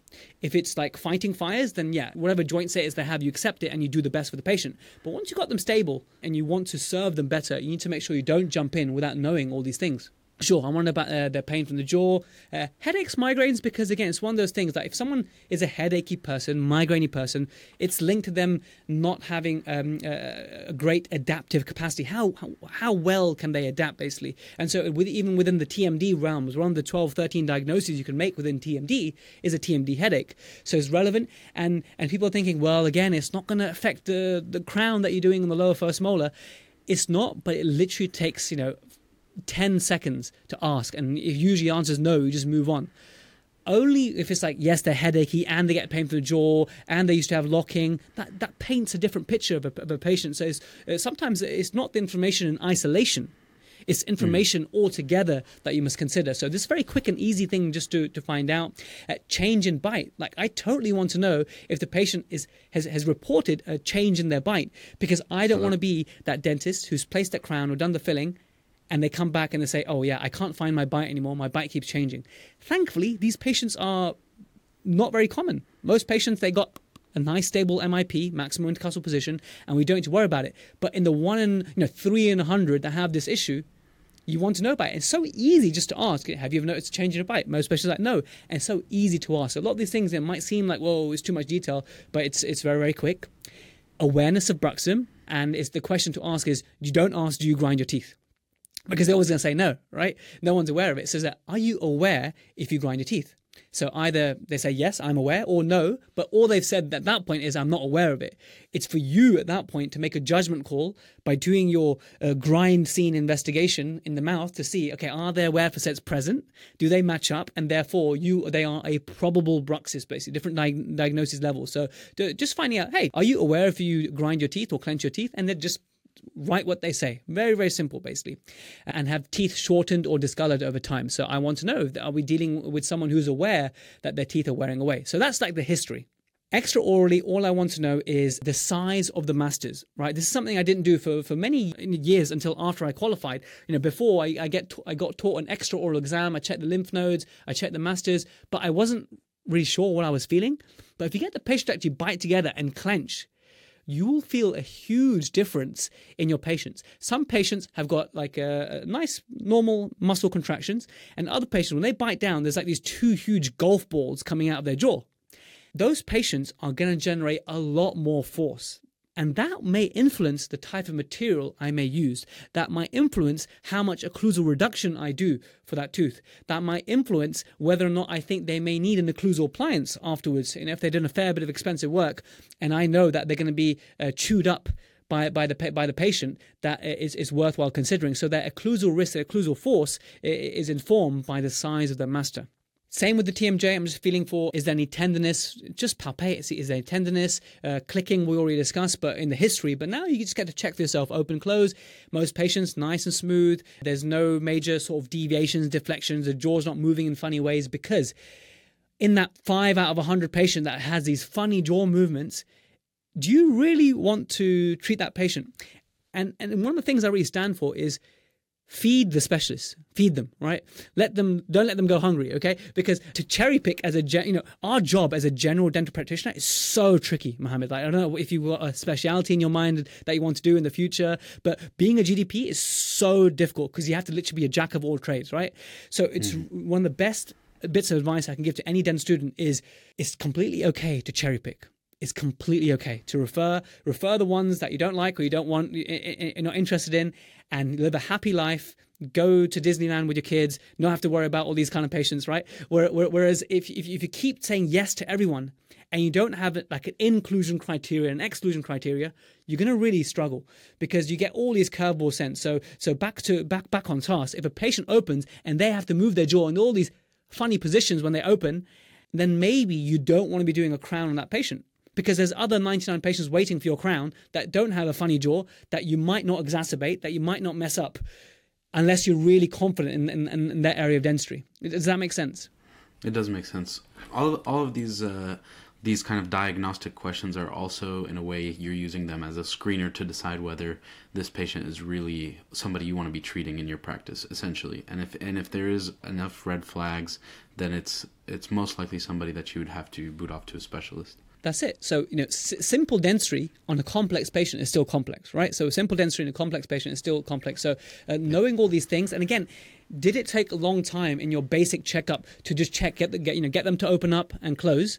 S1: If it's like fighting fires, then yeah, whatever joint status they have, you accept it and you do the best for the patient. But once you've got them stable and you want to serve them better, you need to make sure you don't jump in without knowing all these things. Sure, I wonder about uh, their pain from the jaw, uh, headaches, migraines, because again, it's one of those things that if someone is a headachy person, migrainey person, it's linked to them not having um, a great adaptive capacity. How, how, how well can they adapt, basically? And so, with, even within the TMD realms, one of the 12, 13 diagnoses you can make within TMD is a TMD headache. So it's relevant, and and people are thinking, well, again, it's not going to affect the the crown that you're doing in the lower first molar It's not, but it literally takes, you know, 10 seconds to ask. And if usually answers no, you just move on. Only if it's like, yes, they're headachy and they get pain from the jaw and they used to have locking, that, that paints a different picture of a, of a patient. So it's, uh, sometimes it's not the information in isolation. It's information mm. altogether that you must consider. So this very quick and easy thing just to, to find out. Uh, change in bite. Like I totally want to know if the patient is has, has reported a change in their bite because I don't want to be that dentist who's placed that crown or done the filling and they come back and they say, "Oh yeah, I can't find my bite anymore. My bite keeps changing." Thankfully, these patients are not very common. Most patients they got a nice stable MIP, maximum intercuspal position, and we don't need to worry about it. But in the one in you know three in a hundred that have this issue, you want to know about it. It's so easy just to ask. Have you ever noticed a change in a bite? Most patients are like no, and so easy to ask. A lot of these things it might seem like whoa, it's too much detail, but it's it's very very quick. Awareness of bruxism, and it's the question to ask is you don't ask, do you grind your teeth? Because they're always going to say no, right? No one's aware of it. So that are you aware if you grind your teeth? So either they say yes, I'm aware, or no, but all they've said at that point is I'm not aware of it. It's for you at that point to make a judgment call by doing your uh, grind scene investigation in the mouth to see, okay, are their wear facets present? Do they match up? And therefore, you they are a probable bruxis, basically different di- diagnosis levels. So just finding out, hey, are you aware if you grind your teeth or clench your teeth? And then just write what they say. Very, very simple, basically. And have teeth shortened or discolored over time. So I want to know are we dealing with someone who's aware that their teeth are wearing away? So that's like the history. Extra orally, all I want to know is the size of the masseters, right? This is something I didn't do for, for many years until after I qualified. You know, before I, I get I got taught an extra oral exam, I checked the lymph nodes, I checked the masseters, but I wasn't really sure what I was feeling. But if you get the patient to actually bite together and clench, you will feel a huge difference in your patients. Some patients have got like a, a, nice normal muscle contractions, and other patients, when they bite down, there's like these two huge golf balls coming out of their jaw. Those patients are going to generate a lot more force. And that may influence the type of material I may use. That might influence how much occlusal reduction I do for that tooth. That might influence whether or not I think they may need an occlusal appliance afterwards. And if they've done a fair bit of expensive work and I know that they're going to be uh, chewed up by, by the by the patient that is, is worthwhile considering. So that occlusal risk, the occlusal force is informed by the size of the masseter. Same with the TMJ. I'm just feeling for is there any tenderness? Just palpate. See, is there any tenderness? Uh, clicking we already discussed, but in the history. But now you just get to check for yourself. Open, close. Most patients nice and smooth. There's no major sort of deviations, deflections. The jaw's not moving in funny ways because in that five out of a hundred patient that has these funny jaw movements, do you really want to treat that patient? And and one of the things I really stand for is feed the specialists. Feed them right? Let them don't let them go hungry okay? Because to cherry pick as a you know our job as a general dental practitioner is so tricky Mohamed. Like, i don't know if you've got a specialty in your mind that you want to do in the future but being a gdp is so difficult because you have to literally be a jack of all trades right? So it's mm. one of the best bits of advice i can give to any dental student is it's completely okay to cherry pick it's completely okay to refer refer the ones that you don't like or you don't want you're not interested in and live a happy life. Go to disneyland with your kids not have to worry about all these kind of patients right? Whereas if, if, you keep saying yes to everyone and you don't have like an inclusion criteria and exclusion criteria you're going to really struggle because you get all these curveballs sent so so back to back back on task. If a patient opens and they have to move their jaw in all these funny positions when they open then maybe you don't want to be doing a crown on that patient because there's other 99 patients waiting for your crown that don't have a funny jaw that you might not exacerbate, that you might not mess up, unless you're really confident in, in, in that area of dentistry. Does that make sense?
S2: It does make sense. All all of these uh, these kind of diagnostic questions are also in a way you're using them as a screener to decide whether this patient is really somebody you want to be treating in your practice essentially and if and if there is enough red flags then it's it's most likely somebody that you would have to boot off to a specialist
S1: that's it. So, you know, s- simple dentistry on a complex patient is still complex, right? So, simple dentistry in a complex patient is still complex. So, uh, knowing all these things, and again, did it take a long time in your basic checkup to just check, get, the, get you know, get them to open up and close?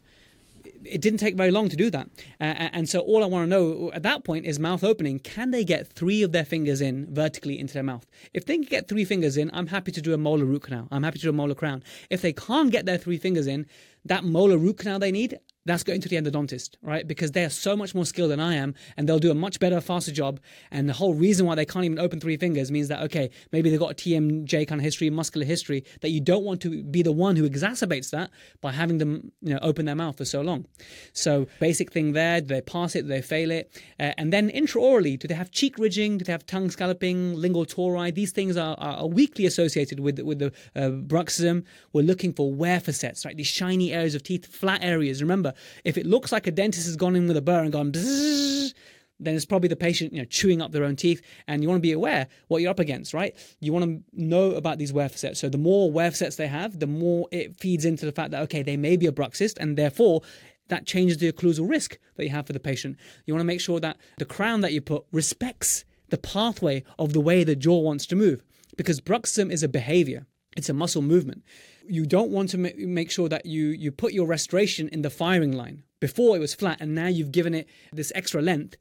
S1: It didn't take very long to do that. Uh, and so, all I want to know at that point is mouth opening. Can they get three of their fingers in vertically into their mouth? If they can get three fingers in, I'm happy to do a molar root canal. I'm happy to do a molar crown. If they can't get their three fingers in, that molar root canal they need, that's going to the endodontist, right? Because they are so much more skilled than I am and they'll do a much better, faster job. And the whole reason why they can't even open three fingers means that, okay, maybe they've got a TMJ kind of history, muscular history, that you don't want to be the one who exacerbates that by having them, you know, open their mouth for so long. So basic thing there, do they pass it, do they fail it? Uh, and then intraorally, do they have cheek ridging? Do they have tongue scalloping, lingual tori? These things are, are, weakly associated with, with the uh, bruxism. We're looking for wear facets, right? These shiny areas of teeth, flat areas. Remember, if it looks like a dentist has gone in with a burr and gone bzzz, then it's probably the patient you know chewing up their own teeth. And you want to be aware what you're up against right? You want to know about these wear facets. So the more wear facets they have the more it feeds into the fact that okay they may be a bruxist and therefore that changes the occlusal risk that you have for the patient. You want to make sure that the crown that you put respects the pathway of the way the jaw wants to move because bruxism is a behavior. It's a muscle movement you don't want to make sure that you you put your restoration in the firing line before it was flat and now you've given it this extra length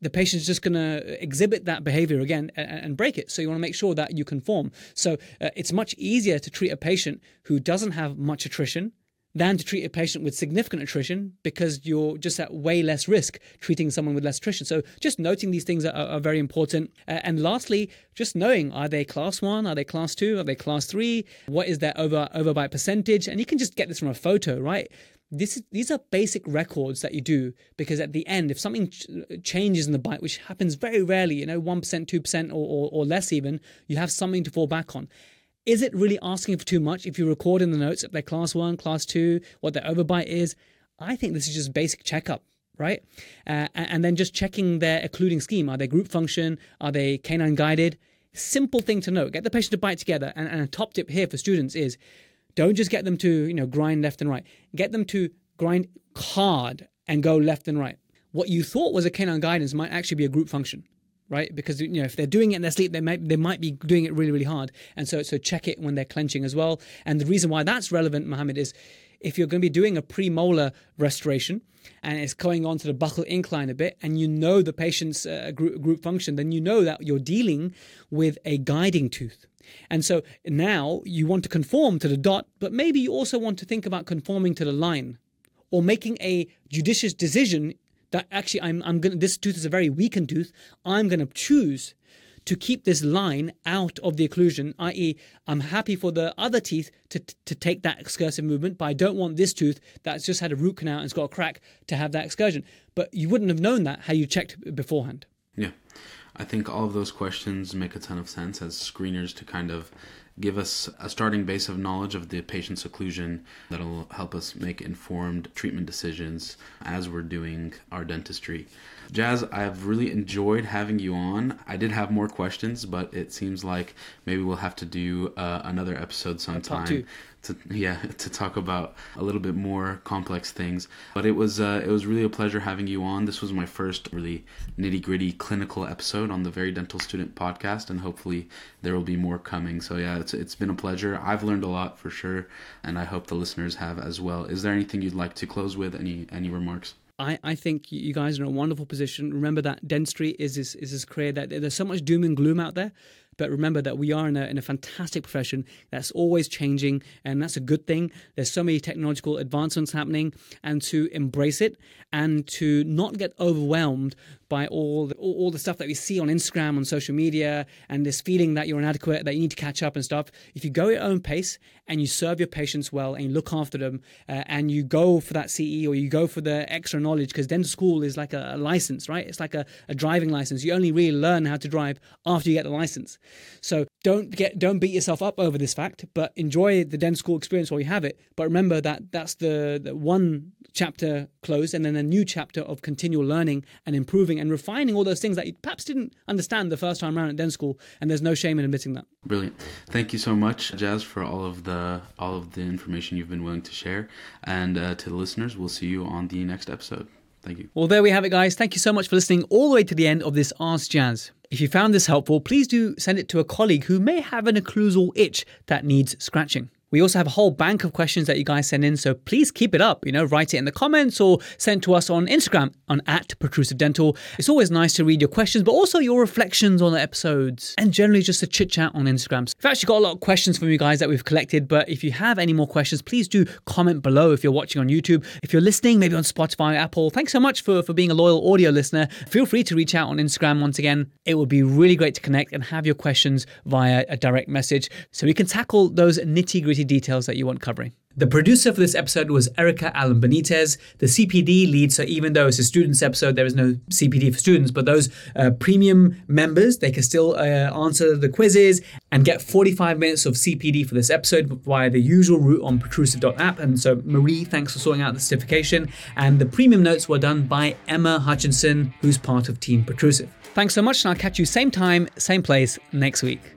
S1: the patient's just going to exhibit that behavior again and, and, break it. So you want to make sure that you conform. So uh, it's much easier to treat a patient who doesn't have much attrition than to treat a patient with significant attrition because you're just at way less risk treating someone with less attrition. So just noting these things are, are very important. Uh, and lastly, just knowing are they class one, are they class two, are they class three? What is their over overbite percentage? And you can just get this from a photo, right? This is, these are basic records that you do because at the end, if something ch- changes in the bite, which happens very rarely, you know, 1%, 2% or, or, or less even, you have something to fall back on. Is it really asking for too much if you record in the notes if they're class one, class two, what their overbite is? I think this is just basic checkup, right? Uh, and then just checking their occluding scheme. Are they group function? Are they canine guided? Simple thing to note. Get the patient to bite together. And, and a top tip here for students is don't just get them to, you know, grind left and right. Get them to grind hard and go left and right. What you thought was a canine guidance might actually be a group function right? Because you know if they're doing it in their sleep, they might they might be doing it really really hard, and so so check it when they're clenching as well. And the reason why that's relevant, Mohamed, is if you're going to be doing a premolar restoration and it's going on to the buccal incline a bit, and you know the patient's uh, group, group function, then you know that you're dealing with a guiding tooth. And so now you want to conform to the dot, but maybe you also want to think about conforming to the line or making a judicious decision that actually I'm, I'm gonna this tooth is a very weakened tooth. I'm going to choose to keep this line out of the occlusion i.e i'm happy for the other teeth to, to take that excursive movement but i don't want this tooth that's just had a root canal and it's got a crack to have that excursion. But you wouldn't have known that had you checked beforehand.
S2: Yeah. I think all of those questions make a ton of sense as screeners to kind of give us a starting base of knowledge of the patient's occlusion that'll help us make informed treatment decisions as we're doing our dentistry. Jaz, I've really enjoyed having you on. I did have more questions, but it seems like maybe we'll have to do uh, another episode sometime to yeah to talk about a little bit more complex things. But it was uh, it was really a pleasure having you on. This was my first really nitty gritty clinical episode on the Very Dental Student podcast, and hopefully there will be more coming. So yeah, it's it's been a pleasure. I've learned a lot for sure, and I hope the listeners have as well. Is there anything you'd like to close with? Any any remarks?
S1: I, I think you guys are in a wonderful position. Remember that dentistry is this, is this career that there's so much doom and gloom out there. But remember that we are in a, in a fantastic profession that's always changing, and that's a good thing. There's so many technological advancements happening, and to embrace it and to not get overwhelmed by all the, all the stuff that we see on Instagram, on social media, and this feeling that you're inadequate, that you need to catch up and stuff. If you go at your own pace and you serve your patients well and you look after them, uh, and you go for that CE or you go for the extra knowledge, because dental school is like a, a license, right? It's like a, a driving license. You only really learn how to drive after you get the license. So don't get don't beat yourself up over this fact, but enjoy the dental school experience while you have it. But remember that that's the, the one chapter closed and then a new chapter of continual learning and improving and refining all those things that you perhaps didn't understand the first time around at dental school and there's no shame in admitting that
S2: brilliant thank you so much Jaz for all of the all of the information you've been willing to share and uh, to the listeners we'll see you on the next episode Thank you.
S1: Well, there we have it, guys. Thank you so much for listening all the way to the end of this Ask Jaz. If you found this helpful, please do send it to a colleague who may have an occlusal itch that needs scratching. We also have a whole bank of questions that you guys send in, so please keep it up. You know, write it in the comments or send to us on Instagram on at Protrusive Dental. It's always nice to read your questions, but also your reflections on the episodes and generally just a chit chat on Instagram. We've actually got a lot of questions from you guys that we've collected, but if you have any more questions, please do comment below if you're watching on YouTube. If you're listening, maybe on Spotify, Apple, thanks so much for, for being a loyal audio listener. Feel free to reach out on Instagram once again. It would be really great to connect and have your questions via a direct message so we can tackle those nitty gritty details that you want covering. The producer for this episode was Erica Allen Benitez. The CPD lead, so even though it's a students episode, there is no CPD for students, but those uh, premium members, they can still uh, answer the quizzes and get 45 minutes of CPD for this episode via the usual route on protrusive.app. And so, Marie, thanks for sorting out the certification. And the premium notes were done by Emma Hutchinson, who's part of Team Protrusive. Thanks so much, and I'll catch you same time, same place next week.